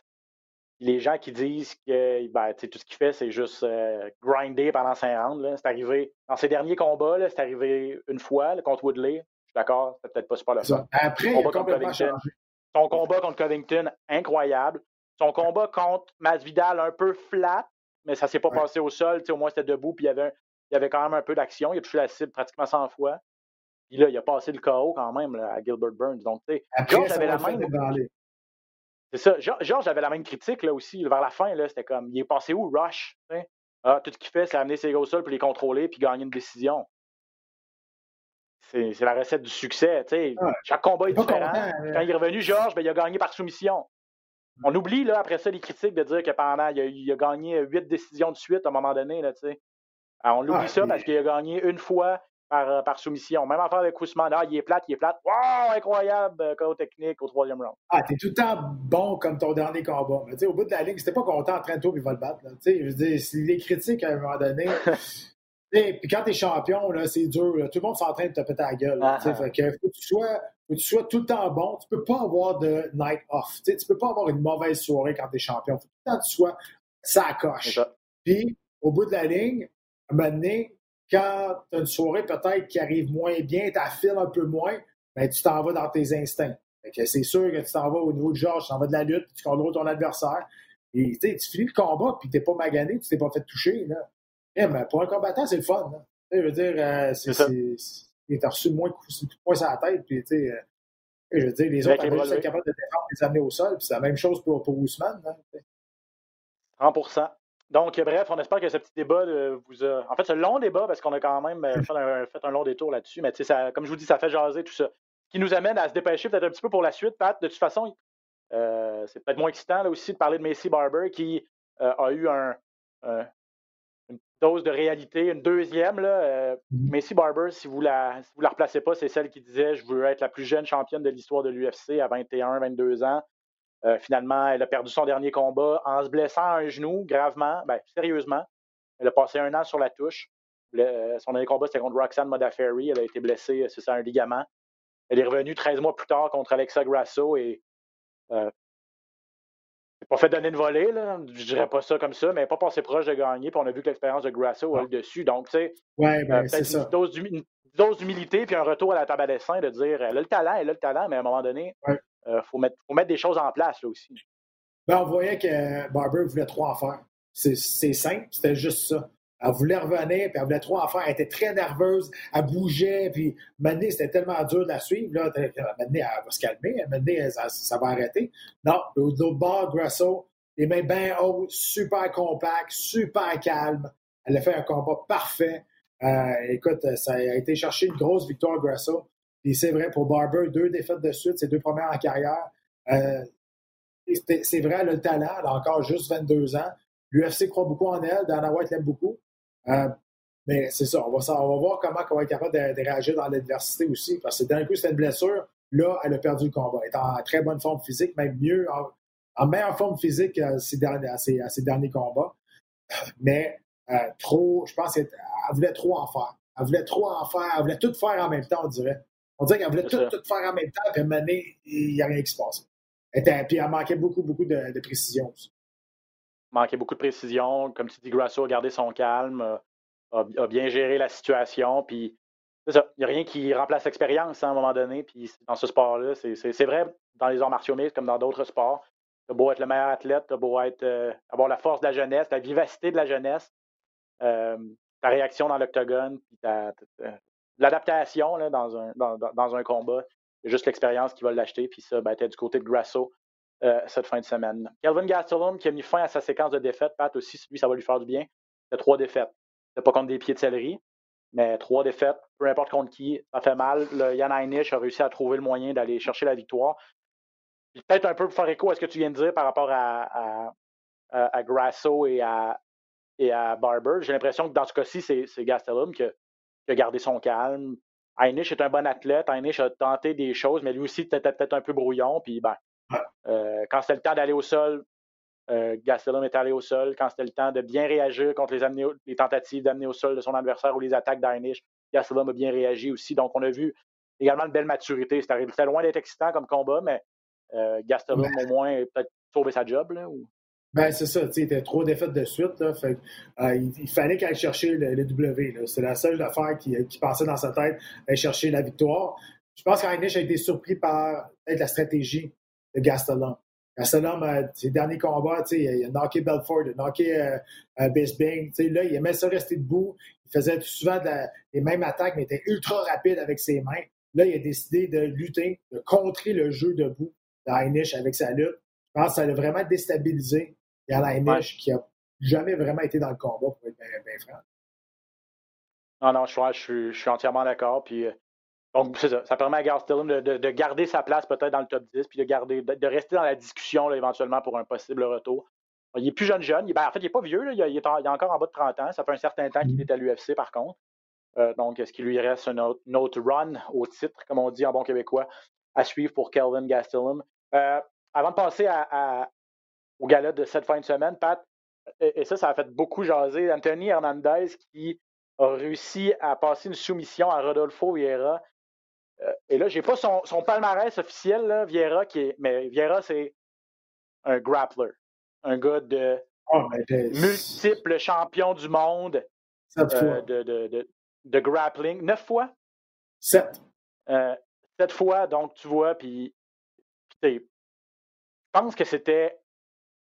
les gens qui disent que ben, tout ce qu'il fait, c'est juste euh, grinder pendant 5 rounds. C'est arrivé dans ses derniers combats, c'est arrivé une fois contre Woodley. Je suis d'accord, c'est peut-être pas super le fun. Après, son combat, son combat contre Covington, incroyable. Son combat contre Masvidal, un peu flat, mais ça s'est pas passé au sol. Au moins, c'était debout, puis il y, avait, il avait quand même un peu d'action. Il a touché la cible pratiquement 100 fois. Puis là, il a passé le KO quand même à Gilbert Burns. Donc, tu sais, Georges avait la même. C'est ça. Georges avait la même critique là aussi. Vers la fin, c'était comme il est passé où, Rush? Ah, tout ce qu'il fait, c'est amener ses gars au sol puis les contrôler puis gagner une décision. C'est la recette du succès. Chaque combat est, différent. Quand il est revenu, Georges, ben, il a gagné par soumission. On oublie, là, après ça, les critiques de dire que pendant, il a, gagné huit décisions de suite à un moment donné, là, sais. on oublie ah, ça parce qu'il a gagné une fois par, euh, par soumission. Même affaire avec Ousmane, ah, il est plate, il est plate. Wow, incroyable, euh, technique au troisième round. Ah, t'es tout le temps bon comme ton dernier combat. Mais, au bout de la ligne, c'était pas content, en train de tour, il va le battre. Là, je veux dire, les critiques à un moment donné. Puis quand t'es champion, là, c'est dur. Tout le monde s'entraîne de te péter la gueule. Ah, ah. Fait que faut que tu sois que tu sois tout le temps bon. Tu peux pas avoir de night off. Tu peux pas avoir une mauvaise soirée quand tu es champion. Faut tout le temps que tu sois ça coche. Puis, au bout de la ligne, à un moment donné, quand tu as une soirée peut-être qui arrive moins bien, tu affiles un peu moins, ben, tu t'en vas dans tes instincts. c'est sûr que tu t'en vas au niveau de Georges, tu t'en vas de la lutte, tu contrôles ton adversaire. Et tu finis le combat, puis tu n'es pas magané, tu t'es pas fait toucher. Là. Eh, ben, pour un combattant, c'est le fun. Je veux dire, euh, c'est il a reçu moins de coups sur la tête. Puis, tu sais, euh, je veux dire, les autres avaient juste capables de défendre les amener au sol. Puis c'est la même chose pour, pour Ousmane. Hein, 100% donc, bref, on espère que ce petit débat vous a. En fait, ce long débat, parce qu'on a quand même euh, fait un, long détour là-dessus, mais ça, comme je vous dis, ça fait jaser tout ça. Ce qui nous amène à se dépêcher peut-être un petit peu pour la suite, Pat. De toute façon, euh, c'est peut-être moins excitant là aussi de parler de Macy Barber qui a eu un, dose de réalité, une deuxième. Là, euh, mm-hmm. Macy Barber, si vous la, si vous la replacez pas, c'est celle qui disait Je veux être la plus jeune championne de l'histoire de l'UFC à 21, 22 ans. Euh, finalement, elle a perdu son dernier combat en se blessant un genou gravement, ben, sérieusement. Elle a passé un an sur la touche. Euh, son dernier combat, c'était contre Roxanne Modafferi. Elle a été blessée, c'est ça, un ligament. Elle est revenue 13 mois plus tard contre Alexa Grasso et pas fait donner une volée, là. je dirais pas ça comme ça, mais pas passé proche de gagner. Puis on a vu que l'expérience de Grasso a le dessus. Donc, tu sais, ouais, ben, euh, peut-être une, dose d'humilité puis un retour à la table à dessin de dire elle a le talent, elle a le talent, mais à un moment donné, il euh, faut, mettre, faut mettre des choses en place là aussi. Ben, on voyait que Barber voulait trop en faire. C'est simple, c'était juste ça. Elle voulait revenir, puis elle voulait trop en faire. Elle était très nerveuse, elle bougeait, puis maintenant, c'était tellement dur de la suivre. Là, maintenant, elle va se calmer, maintenant, ça, ça va arrêter. Non, l'autre bord, Grasso, les mains bien hautes, super compact, super calme. Elle a fait un combat parfait. Euh, écoute, ça a été chercher une grosse victoire, Grasso. Puis c'est vrai, pour Barber, deux défaites de suite, ses deux premières en carrière. Euh, c'est vrai, elle a le talent, elle a encore juste 22 ans. L'UFC croit beaucoup en elle, Dana White l'aime beaucoup. Euh, mais c'est ça, on va, on va voir comment on va être capable de, réagir dans l'adversité aussi. Parce que d'un coup, c'était une blessure. Là, elle a perdu le combat. Elle est en très bonne forme physique, même mieux, en, meilleure forme physique à ses, derniers, derniers combats. mais trop, je pense qu'elle voulait trop en faire. Elle voulait trop en faire. Elle voulait tout faire en même temps, on dirait. On dirait qu'elle voulait tout, tout, faire en même temps, puis à un moment donné, il n'y a rien qui se passe. puis elle manquait beaucoup, beaucoup de, de précision aussi. Manquait beaucoup de précision. Comme tu dis, Grasso a gardé son calme, a, bien géré la situation. Puis, il n'y a rien qui remplace l'expérience hein, à un moment donné. Puis, dans ce sport-là, c'est vrai dans les arts martiaux mixtes comme dans d'autres sports. Tu beau être le meilleur athlète, tu beau être, euh, avoir la force de la jeunesse, la vivacité de la jeunesse, euh, ta réaction dans l'octogone, puis l'adaptation dans un, dans, un combat. C'est juste l'expérience qui va l'acheter. Puis ça, ben, tu du côté de Grasso euh, cette fin de semaine. Kelvin Gastelum qui a mis fin à sa séquence de défaites. Pat aussi, lui, ça va lui faire du bien. C'est trois défaites. C'est pas contre des pieds de céleri, mais trois défaites, peu importe contre qui, ça fait mal. Le Yann Heinisch a réussi à trouver le moyen d'aller chercher la victoire. Peut-être un peu pour faire écho à ce que tu viens de dire par rapport à, à, Grasso et à, et à Barber. J'ai l'impression que dans ce cas-ci, c'est Gastelum qui, a gardé son calme. Heinisch est un bon athlète. Heinisch a tenté des choses, mais lui aussi peut-être un peu brouillon. Puis ben, euh, quand c'était le temps d'aller au sol, euh, Gastelum est allé au sol. Quand c'était le temps de bien réagir contre les, les tentatives d'amener au sol de son adversaire ou les attaques d'Heinisch, Gastelum a bien réagi aussi. Donc, on a vu également une belle maturité. C'était loin d'être excitant comme combat, mais euh, Gastelum, ben au moins, peut-être sauvé sa job. Là, ou... Ben, c'est ça, il était trop défaites de suite. Là, fait, euh, il, fallait qu'elle chercher le, W. C'est la seule affaire qui, qui, passait dans sa tête, d'aller chercher la victoire. Je pense qu'Heinisch a été surpris par la stratégie de Gastelum. Gastelum, euh, ses derniers combats, il a knocké Belfort, il a knocké euh, euh Bisbing. Là, il aimait ça rester debout. Il faisait souvent les mêmes attaques, mais il était ultra rapide avec ses mains. Là, il a décidé de lutter, de contrer le jeu debout de Heinisch avec sa lutte. Je pense que ça l'a vraiment déstabilisé Yann Heinisch, qui n'a jamais vraiment été dans le combat, pour être bien, franc. Non, non, je, suis entièrement d'accord. Puis euh, donc, ça. Ça permet à Gastelum de, de, garder sa place peut-être dans le top 10, puis de, garder, de, rester dans la discussion éventuellement pour un possible retour. Il est plus jeune jeune. Ben, en fait, il n'est pas vieux. Il, est encore en bas de 30 ans. Ça fait un certain temps qu'il mm-hmm. est à l'UFC, par contre. Euh, donc, est-ce qu'il lui reste un autre, run au titre, comme on dit en bon québécois, à suivre pour Kelvin Gastelum? Euh, avant de passer à, au gala de cette fin de semaine, Pat, et, ça, ça a fait beaucoup jaser. Anthony Hernandez qui a réussi à passer une soumission à Rodolfo Vieira et là, j'ai pas son, palmarès officiel, là, Vieira, qui est, mais Vieira, c'est un grappler. Un gars de oh, multiple champion du monde euh, de, de, de, grappling. Neuf fois? Sept. Euh, sept fois, donc tu vois, puis je pense que c'était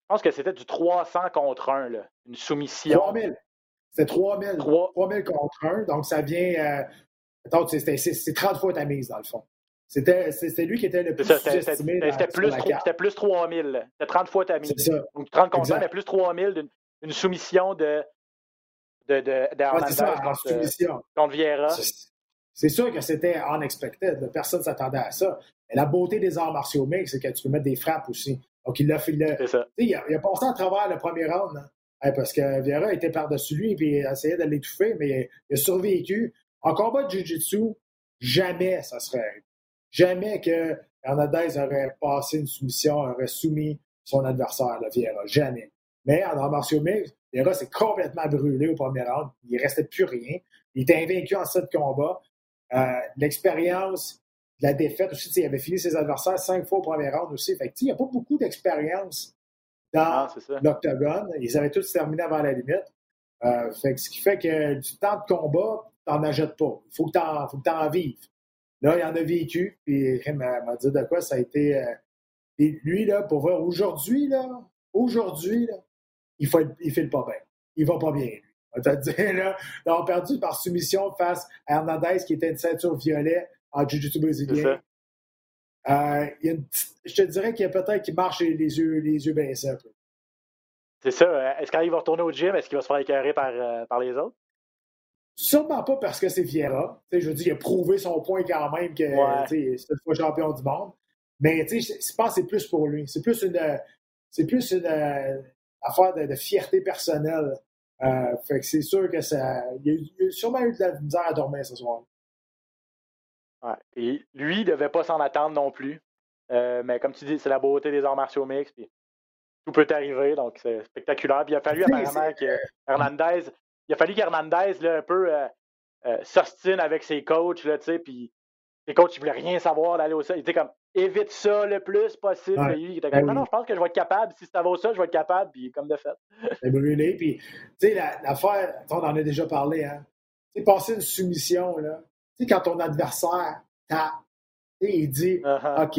je pense que c'était du 300 contre 1, là, une soumission. 3000. C'était 3000. 3000 contre 1, donc ça vient c'est 30 fois ta mise, dans le fond. C'était lui qui était le plus sous-estimé. C'était plus, plus 3000. C'était 30 fois ta mise. Donc 30 contre mais plus 3000 d'une soumission de, de, de, contre, contre, Vieira. C'est sûr que c'était unexpected. Personne ne s'attendait à ça. Mais la beauté des arts martiaux mix, c'est que tu peux mettre des frappes aussi. Donc, il l'a fait. Il, il, a, il a passé à travers le premier round. Hein. parce que Vieira était par-dessus lui et il essayait de l'étouffer, mais il a survécu. En combat de Jiu-Jitsu, jamais ça serait Jamais que Hernandez aurait passé une soumission, aurait soumis son adversaire, la Vieira. Jamais. Mais en arts martiaux mixtes, Vieira s'est complètement brûlé au premier round. Il ne restait plus rien. Il était invaincu en sept combats. Euh, l'expérience, la défaite aussi, il avait fini ses adversaires cinq fois au premier round aussi. Fait il n'y a pas beaucoup d'expérience dans ah, l'octogone. Ils avaient tous terminé avant la limite. Euh, fait ce qui fait que du temps de combat, t'en achètes pas. Il faut que t'en, faut que vives. Là, il en a vécu, puis il m'a dit de quoi ça a été. Euh, et lui, là, pour voir aujourd'hui, là, aujourd'hui, là, il fait, il fait le pas bien. Il va pas bien, lui. On t'a dit, là, ils ont perdu par soumission face à Hernandez, qui était une ceinture violet en Jiu-Jitsu brésilien. Euh, je te dirais qu'il y a peut-être qu'il marche les yeux, les yeux baissés un peu. C'est ça. Est-ce qu'il va retourner au gym? Est-ce qu'il va se faire écœurer par, euh, par les autres? Sûrement pas parce que c'est Vieira. je veux dire, il a prouvé son point quand même que c'est une fois champion du monde. Mais je pense que c'est plus pour lui. C'est plus une c'est plus une euh, affaire de, fierté personnelle. Euh, fait que c'est sûr que ça. Il a, sûrement eu de la misère à dormir ce soir. Ouais. Et lui, il ne devait pas s'en attendre non plus. Euh, mais comme tu dis, c'est la beauté des arts martiaux mixtes. tout peut arriver, donc c'est spectaculaire. Puis il a fallu apparemment que Hernandez, il a fallu qu'Hernandez, un peu euh, euh, s'ostine avec ses coachs, là, tu sais, puis les coachs, ils voulaient rien savoir d'aller au sol. Il était comme, évite ça le plus possible. il était comme, ben non, je pense que je vais être capable. Si ça va au sol, je vais être capable. Puis comme de fait. C'est brûlé. Puis, tu sais, l'affaire, on en a déjà parlé, hein. Tu sais, passer une soumission, là. Tu sais, quand ton adversaire tape, il dit, uh-huh. OK,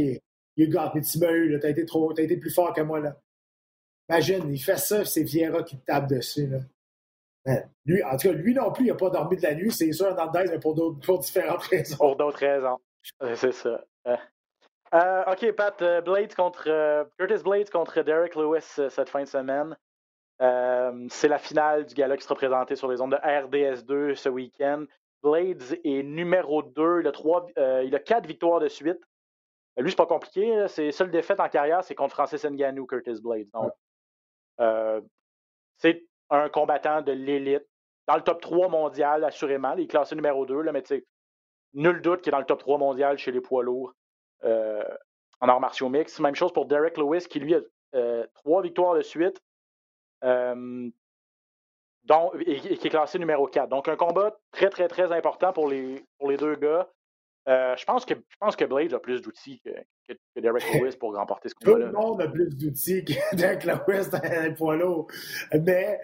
you got me, tu m'as eu, t'as été trop, t'as été plus fort que moi, là. Imagine, il fait ça, c'est Vieira qui te tape dessus, là. Ben, lui, en tout cas, lui non plus, il n'a pas dormi de la nuit, c'est sûr, Hernandez, mais pour, pour différentes raisons. Pour d'autres raisons. C'est ça. Euh, euh, OK, Pat, euh, Blades contre Curtis Blades contre Derek Lewis cette fin de semaine. c'est la finale du gala qui sera présenté sur les ondes de RDS2 ce week-end. Blades est numéro 2. Il a, trois, il a quatre victoires de suite. Lui, c'est pas compliqué. Ses seules défaites en carrière, c'est contre Francis Ngannou, Curtis Blades. Donc, c'est un combattant de l'élite. Dans le top 3 mondial, assurément. Il est classé numéro 2, là, mais nul doute qu'il est dans le top 3 mondial chez les poids lourds euh, en arts martiaux mix. Même chose pour Derek Lewis, qui lui a euh, trois victoires de suite. Euh, et, qui est classé numéro 4. Donc, un combat très, très, très important pour les, pour les deux gars. je, pense que, je pense que Blade a plus d'outils que, que, Derek Lewis pour remporter ce combat-là. Tout le monde a plus d'outils que Derek Lewis dans les poids lourds. Mais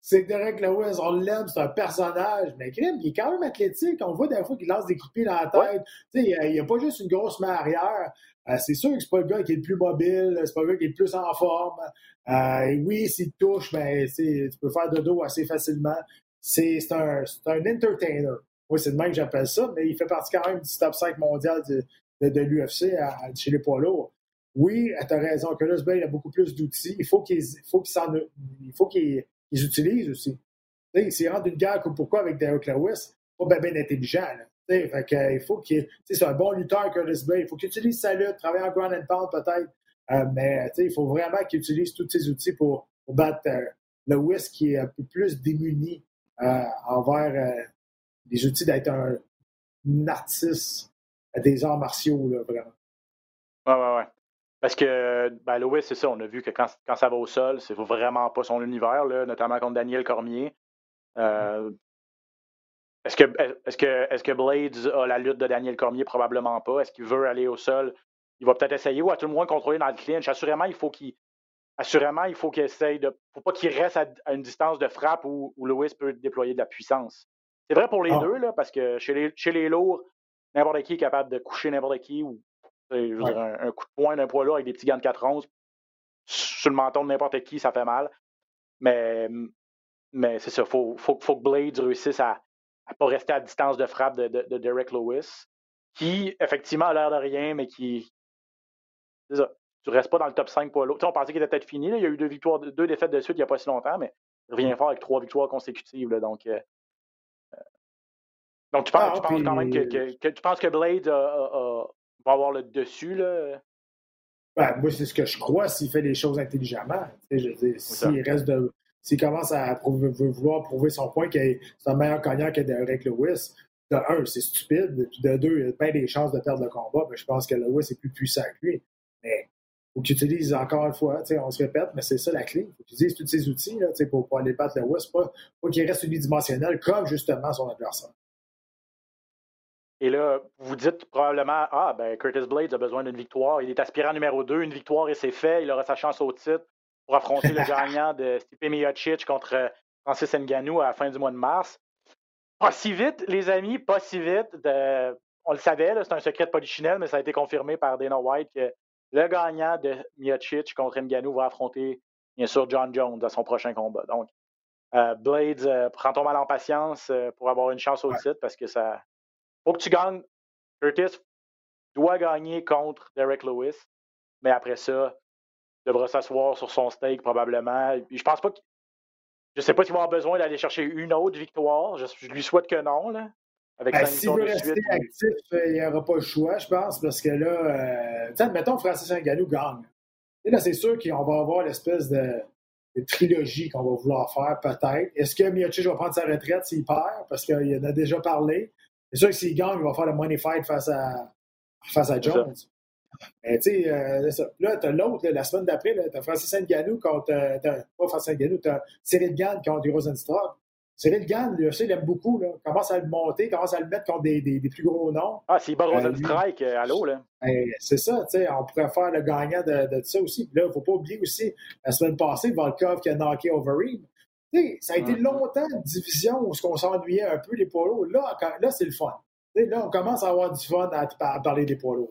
c'est que Derek Lewis, on l'aime, c'est un personnage, mais crime, il est quand même athlétique. On voit des fois qu'il lance des coups de pied dans la tête. Il n'y a, pas juste une grosse main arrière. Euh, c'est sûr que c'est pas le gars qui est le plus mobile, c'est pas le gars qui est le plus en forme. Euh, oui, s'il touche, mais ben, tu peux faire de dos assez facilement. C'est un, un entertainer. Oui, c'est de même que j'appelle ça, mais il fait partie quand même du top 5 mondial de, de, l'UFC chez les poids lourds. Oui, tu as raison, Curtis Bay a beaucoup plus d'outils. Il faut qu'il faut qu'il faut qu'il ils utilisent aussi. Ils s'y rendent une guerre comme pourquoi avec Derek Lewis, pas bien, intelligent. fait que, il faut qu'il c'est un bon lutteur, Curtis Bay. Il faut qu'il utilise sa lutte, travailler en ground and pound peut-être. Euh, mais il faut vraiment qu'il utilise tous ses outils pour, battre euh, Lewis qui est un peu plus démuni euh, envers les outils d'être un, artiste des arts martiaux, là, vraiment. Ouais, ouais, ouais. Parce que ben, Lewis, c'est ça, on a vu que quand, quand ça va au sol, c'est vraiment pas son univers, là, notamment contre Daniel Cormier. Euh, est-ce que, est que, est que Blades a la lutte de Daniel Cormier? Probablement pas. Est-ce qu'il veut aller au sol? Il va peut-être essayer ou à tout le moins contrôler dans le clinch. Assurément, il faut qu'il assurément, il faut qu'il essaye de. faut pas qu'il reste à, une distance de frappe où, Lewis peut déployer de la puissance. C'est vrai pour les ah. deux, là, parce que chez les, chez les lourds, n'importe qui est capable de coucher n'importe qui ou un, coup de poing d'un poids lourd avec des petits gants de 4 onces sur le menton de n'importe qui, ça fait mal. Mais, mais c'est ça, il faut, faut, que Blades réussisse à ne pas rester à distance de frappe de, de, Derek Lewis, qui, effectivement, a l'air de rien, mais qui. C'est ça. Tu restes pas dans le top 5 poids lourd. on pensait qu'il était peut-être fini. Il y a eu deux, victoires, deux défaites de suite il n'y a pas si longtemps, mais il revient fort avec trois victoires consécutives. donc, euh, euh, donc, tu penses, ah, quand même que, tu penses que Blades a, va avoir le dessus. Là. Ben, moi, c'est ce que je crois s'il fait les choses intelligemment. S'il reste de. S'il commence à vouloir prouver son point qu'il c'est un meilleur gagnant que Derek Lewis, de un, c'est stupide. Puis de deux, il a bien des chances de perdre le combat. Mais je pense que Lewis est plus puissant que lui. Mais faut qu'il utilise encore une fois, on se répète, mais c'est ça la clé. Il faut qu'il utilise tous ses outils là, pour, pour aller battre Lewis. Pas, pas qu'il reste unidimensionnel comme justement son adversaire. Et là, vous dites probablement Ah, ben Curtis Blades a besoin d'une victoire. Il est aspirant numéro 2, une victoire et c'est fait. Il aura sa chance au titre pour affronter le gagnant de Stipe Miocic contre euh, Francis Ngannou à la fin du mois de mars. Pas si vite, les amis, pas si vite. On le savait, c'est un secret de polichinelle, mais ça a été confirmé par Dana White que le gagnant de Miocic contre Ngannou va affronter, bien sûr, John Jones à son prochain combat. Donc, euh, Blades, euh, prends ton mal en patience pour avoir une chance au titre parce que ça, faut que tu gagnes. Curtis doit gagner contre Derek Lewis, mais après ça, il devra s'asseoir sur son steak probablement. je pense pas que. Je sais pas s'il va avoir besoin d'aller chercher une autre victoire. Je, lui souhaite que non. Là, avec ben, S'il veut rester actif, euh, il n'y aura pas le choix, je pense, parce que là, euh, mettons Francis Ngannou gagne. Et là, c'est sûr qu'on va avoir l'espèce de, trilogie qu'on va vouloir faire, peut-être. Est-ce que Miocic va prendre sa retraite s'il perd? Parce qu'il en a déjà parlé. C'est sûr que s'il gagne, il va faire le money fight face à, face à Jones. Mais tu sais, euh, là, tu as l'autre, la semaine d'après, tu as Francis Ngannou contre. Euh, pas Francis Ngannou, tu as Cyril Gann contre Rosenstruck. Cyril Gann, lui aussi, il aime beaucoup. Là. Commence à le monter, commence à le mettre contre des, des, plus gros noms. Ah, c'est pas Rosenstrike, euh, allô, là. Ben, c'est ça, tu sais, on pourrait faire le gagnant de, de ça aussi. là, il ne faut pas oublier aussi, la semaine passée, Volkov qui a knocké Overeem. Ça a été longtemps une division où on s'ennuyait un peu les polos. Là, là c'est le fun. là, on commence à avoir du fun à, parler des polos.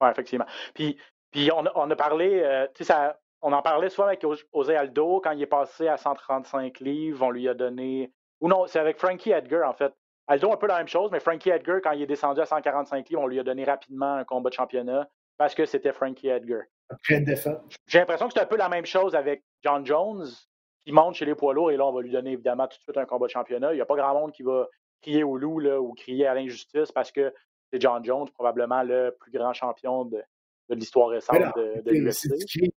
Oui, effectivement. Puis, puis on, on a parlé, euh, tu sais, ça, on en parlait souvent avec José Aldo quand il est passé à 135 livres, on lui a donné. Ou non, c'est avec Frankie Edgar, en fait. Aldo, un peu la même chose, mais Frankie Edgar, quand il est descendu à 145 livres, on lui a donné rapidement un combat de championnat parce que c'était Frankie Edgar. J'ai l'impression que c'est un peu la même chose avec John Jones, qui monte chez les poids lourds, et là, on va lui donner évidemment tout de suite un combat de championnat. Il n'y a pas grand monde qui va crier au loup là, ou crier à l'injustice parce que c'est John Jones, probablement le plus grand champion de, l'histoire récente de, de l'UFC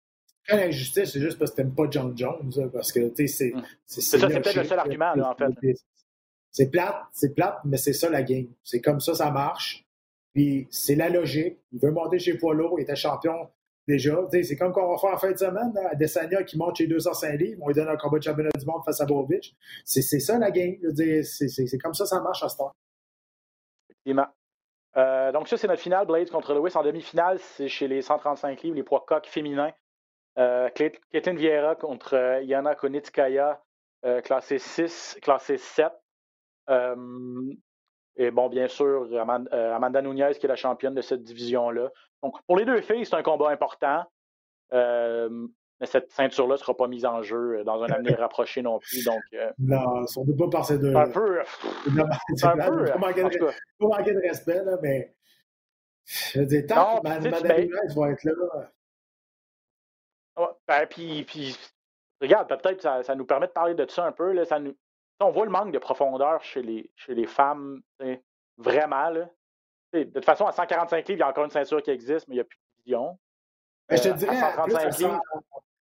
l'injustice, c'est juste parce que t'aimes pas John Jones. parce que, tu sais, c'est. C'est ça, c'est peut-être le seul argument, là, en fait. C'est plate, c'est plate, mais c'est ça la game. C'est comme ça, ça marche. Puis c'est la logique. Il veut monter chez poids il était champion déjà. C'est comme qu'on va faire en fin de semaine, là, Desania qui monte chez 205 livres, on lui donne un combat de championnat du monde face à Bovic. C'est ça la game. C'est comme ça, ça marche à ce temps. Effectivement. Euh, donc ça, c'est notre finale, Blades contre Lewis. En demi-finale, c'est chez les 135 livres, les poids coqs féminins. Euh, Vieira contre euh, Yana Konitskaya, euh, classé 6, classé 7. Euh, et bon, bien sûr, Amanda, Nunez qui est la championne de cette division-là. Donc, pour les deux filles, c'est un combat important. mais cette ceinture-là ne sera pas mise en jeu dans un avenir rapproché non plus. Donc, non, on ne pas par ces deux. Un peu. C'est un peu. Pas manquer, de, respect, là, mais. Je veux dire, tant que Amanda Nunez va être là, ben, puis, puis, regarde, peut-être ça, ça nous permet de parler de ça un peu. Là, ça nous, on voit le manque de profondeur chez les, chez les femmes, vraiment. Là. De toute façon, à 145 livres, il y a encore une ceinture qui existe, mais il n'y a plus de vision. Ben, je te euh, dirais, à plus à 100,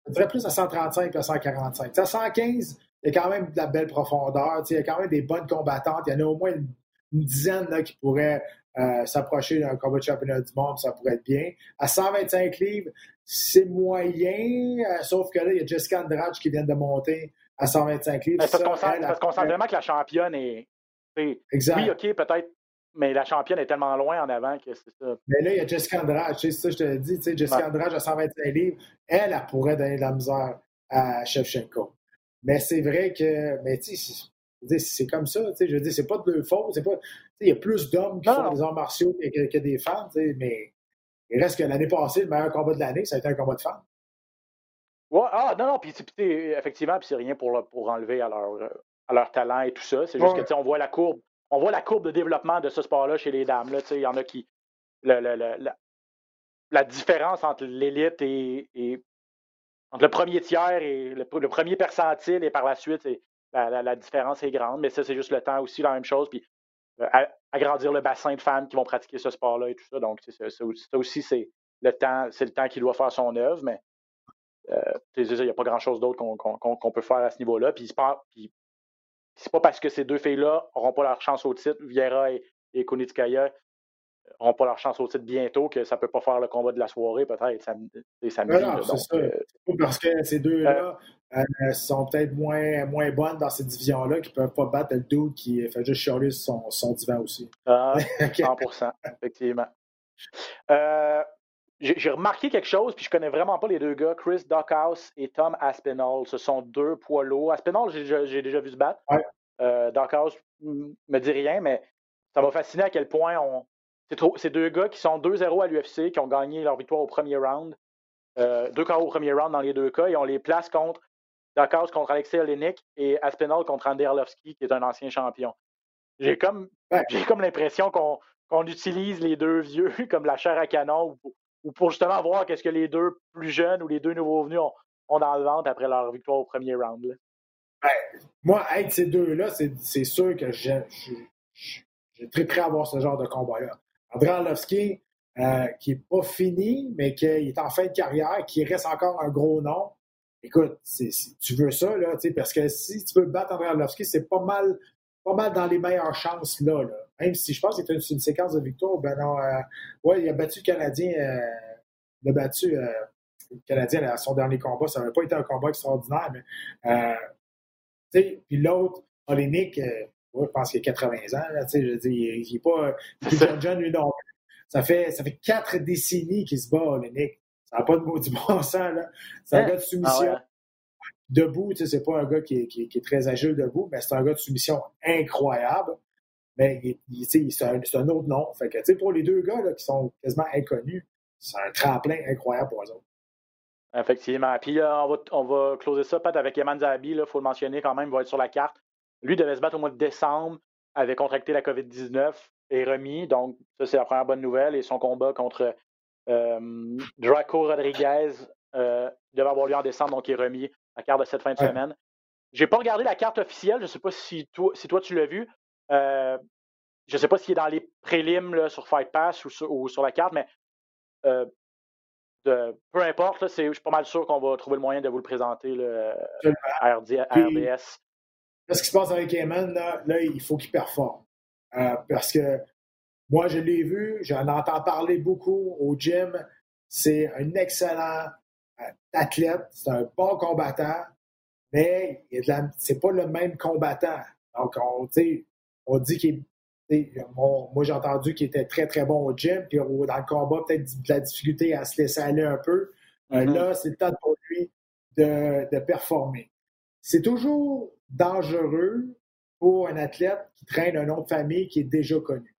je dirais plus à 135 qu'à 145. à 115, il y a quand même de la belle profondeur. Il y a quand même des bonnes combattantes. Il y en a au moins une, dizaine là, qui pourraient euh, s'approcher d'un combat de championnat du monde, ça pourrait être bien. À 125 livres, c'est moyen, euh, sauf que là, il y a Jessica Andrade qui vient de monter à 125 livres. parce qu'on sent, vraiment que la championne est. Exact. Oui, OK, peut-être, mais la championne est tellement loin en avant que c'est ça. Mais là, il y a Jessica Andrade, tu sais, ça, je te dis, tu sais, Jessica Andrade à 125 livres, elle, elle pourrait donner de la misère à Shevchenko. Mais c'est vrai que, mais tu sais, c'est comme ça, tu sais, je veux dire, c'est pas de leur faute, c'est pas, il y a plus d'hommes qui font des arts martiaux que, que des femmes, tu sais, mais il reste que l'année passée, le meilleur combat de l'année, ça a été un combat de femmes. Ouais, ah, non, non, puis effectivement, c'est rien pour, pour enlever à leur, à leur talent et tout ça. C'est juste que, on voit la courbe. On voit la courbe de développement de ce sport-là chez les dames. Il y en a qui. la, la, différence entre l'élite et, entre le premier tiers et le, premier percentile et par la suite, la, la, différence est grande. Mais ça, c'est juste le temps aussi, la même chose. Puis euh, agrandir le bassin de femmes qui vont pratiquer ce sport-là et tout ça. Donc, ça, aussi, c'est le temps, c'est le temps qui doit faire son œuvre, mais euh, il n'y a pas grand-chose d'autre qu'on peut faire à ce niveau-là. Puis, puis c'est pas parce que ces deux filles-là n'auront pas leur chance au titre, Viera et, et Kunitskaya n'auront pas leur chance au titre bientôt que ça ne peut pas faire le combat de la soirée, peut-être samedi. samedi non, c'est ça. Euh, parce que ces deux-là euh, sont peut-être moins, moins bonnes dans cette division-là, qui ne peuvent pas battre le dude qui fait juste chialer son, son divan aussi. Ah, 100 effectivement. Euh, j'ai remarqué quelque chose, puis je connais vraiment pas les deux gars, Chris Dockhouse et Tom Aspinall. Ce sont deux poids lourds. Aspinall, j'ai déjà vu se battre. Ouais. Dockhouse me dit rien, mais ça m'a fasciné à quel point on, c'est deux gars qui sont 2-0 à l'UFC, qui ont gagné leur victoire au premier round. Euh, deux KO au premier round dans les deux cas, et on les place contre Dakaus contre Alexei Olenek et Aspinall contre Andy Arlovski, qui est un ancien champion. J'ai comme, comme l'impression qu'on utilise les deux vieux comme la chair à canon ou, pour justement voir qu'est-ce que les deux plus jeunes ou les deux nouveaux venus ont, dans le ventre après leur victoire au premier round. moi, être ces deux-là, c'est sûr que j'ai très prêt à avoir ce genre de combat-là. André Arlovski, euh, qui n'est pas fini, mais qui est en fin de carrière, qui reste encore un gros nom. Écoute, tu veux ça, là, parce que si tu veux battre André Arlovski, c'est pas mal pas mal dans les meilleures chances là. là. Même si je pense qu'il était une, une séquence de victoire, ben non, euh, ouais, il a battu le Canadien, euh, il a battu euh, le Canadien à son dernier combat. Ça n'avait pas été un combat extraordinaire, mais tu sais, puis l'autre, Olenek, ouais, je pense qu'il a 80 ans, là, tu sais, je dire, il, il est pas plus jeune, jeune, lui non plus. Ça fait, ça fait quatre décennies qu'il se bat, Olenek. Ça n'a pas de mot du bon sens, là. C'est un Hein? gars de soumission. Ah ouais. Debout, tu sais, c'est pas un gars qui est, qui est- qui est très agile debout, mais c'est un gars de soumission incroyable. Mais il, il- tu sais, c'est un, autre nom. Fait que, pour les deux gars là, qui sont quasiment inconnus, c'est un tremplin incroyable pour eux autres. Effectivement. Puis euh, on, va, on va closer ça peut-être avec Eman Zahabi, il faut le mentionner quand même, il va être sur la carte. Lui devait se battre au mois de décembre, avait contracté la COVID-19, est remis. Donc, ça, c'est la première bonne nouvelle. Et son combat contre euh, Draco Rodriguez euh, devait avoir lieu en décembre, donc il est remis à carte de cette fin de Ouais. semaine. J'ai pas regardé la carte officielle, je ne sais pas si toi, si toi tu l'as vu. Euh, je ne sais pas s'il est dans les prélims là, sur Fight Pass ou sur, ou sur la carte, mais euh, de- peu importe, là, je suis pas mal sûr qu'on va trouver le moyen de vous le présenter là, à, RD à Puis- RDS. Là, ce qui se passe avec Eman, là, là, il faut qu'il performe. Euh, parce que moi, je l'ai vu, j'en entends parler beaucoup au gym. C'est un excellent euh, athlète, c'est un bon combattant, mais la- c'est pas le même combattant. Donc, on, on dit qu'il bon, moi, j'ai entendu qu'il était très, très bon au gym, puis au- dans le combat, peut-être de la difficulté à se laisser aller un peu. Euh, Mhm. Là, c'est le temps pour lui de, de performer. C'est toujours dangereux pour un athlète qui traîne un nom de famille qui est déjà connu.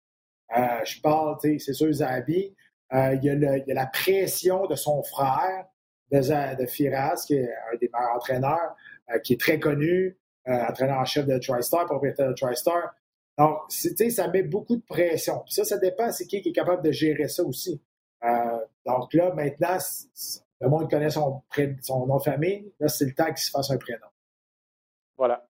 Euh, je parle, tu sais, c'est sûr, Zabi. Euh, il, y a le- il y a la pression de son frère, de, de Firas, qui est un des meilleurs entraîneurs, euh, qui est très connu, entraîneur en chef de TriStar, propriétaire de TriStar. Donc, ça met beaucoup de pression. Puis ça, ça dépend, c'est qui qui est capable de gérer ça aussi. Euh, donc là, maintenant, le monde connaît son, nom de famille. Là, c'est le temps qu'il se fasse un prénom. Voilà.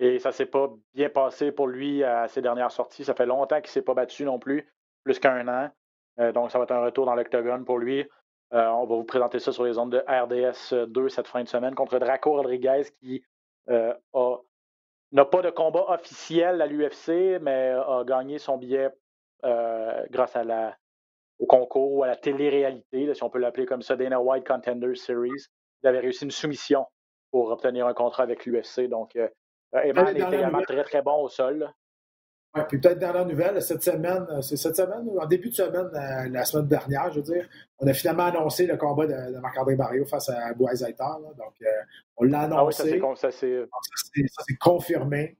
Et ça s'est pas bien passé pour lui à ses dernières sorties. Ça fait longtemps qu'il ne s'est pas battu non plus, plus qu'un an. Euh, donc, ça va être un retour dans l'octogone pour lui. Euh, on va vous présenter ça sur les ondes de RDS 2 cette fin de semaine contre Draco Rodriguez qui a- n'a pas de combat officiel à l'UFC, mais a gagné son billet euh, grâce à la, au concours ou à la télé-réalité, là, si on peut l'appeler comme ça, Dana White Contender Series. Il avait réussi une soumission pour obtenir un contrat avec l'UFC. Donc, euh, Eman également nouvelles- très, très bon au sol. là. Ouais, puis peut-être dernière nouvelle, cette semaine, euh, c'est cette semaine, en début de semaine, euh, la semaine dernière, je veux dire, on a finalement annoncé le combat de, de Marc-André Barrio face à Bois Aitar. là. Donc, euh, on l'a Ah oui, ça annoncé. c'est confirmé.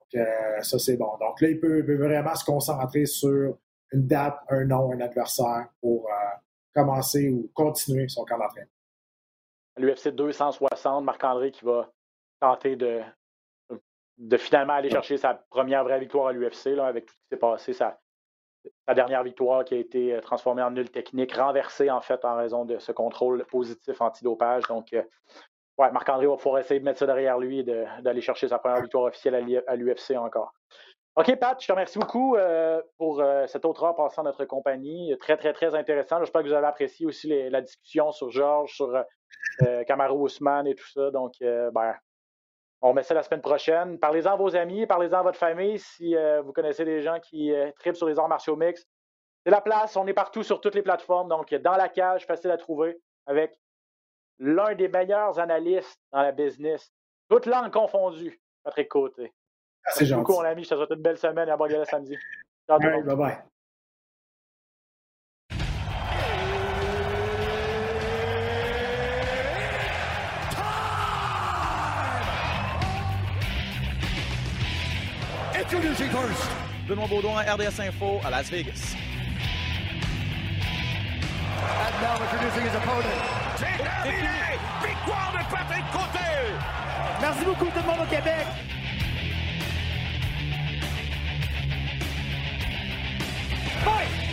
Donc, euh, ça, c'est bon. Donc là, il peut, il peut vraiment se concentrer sur une date, un nom, un adversaire pour commencer ou continuer son camp d'entraînement. l'UFC 260, Marc-André qui va tenter de, de finalement aller chercher sa première vraie victoire à l'UFC avec tout ce qui s'est passé, sa, dernière victoire qui a été euh, transformée en nulle technique, renversée en fait en raison de ce contrôle positif antidopage. Donc, euh, ouais, Marc-André va pouvoir essayer de mettre ça derrière lui et d'aller chercher sa première victoire officielle à l'UFC encore. OK, Pat, je te remercie beaucoup euh, pour euh, cette autre heure passée en notre compagnie. Très, très, très intéressant. J'espère que vous avez apprécié aussi la discussion sur Georges, sur Kamaru Ousmane et tout ça. Donc, ben, on met ça la semaine prochaine. Parlez-en à vos amis, parlez-en à votre famille si euh, vous connaissez des gens qui euh, tripent sur les arts martiaux mixtes. C'est la place, on est partout sur toutes les plateformes. Donc, dans la cage, facile à trouver avec l'un des meilleurs analystes dans la business, toutes langues confondues, Patrick Côté. Ah, c'est Merci gentil. beaucoup, mon ami. Je te souhaite une belle semaine et à Bordeaux samedi. Ciao, le All Music First. Benoît Baudouin, RDS Info à Las Vegas. And now introducing his opponent. C'est oh, terminé! Victoire de Patrick Côté! Merci beaucoup tout le monde au Québec! Fight!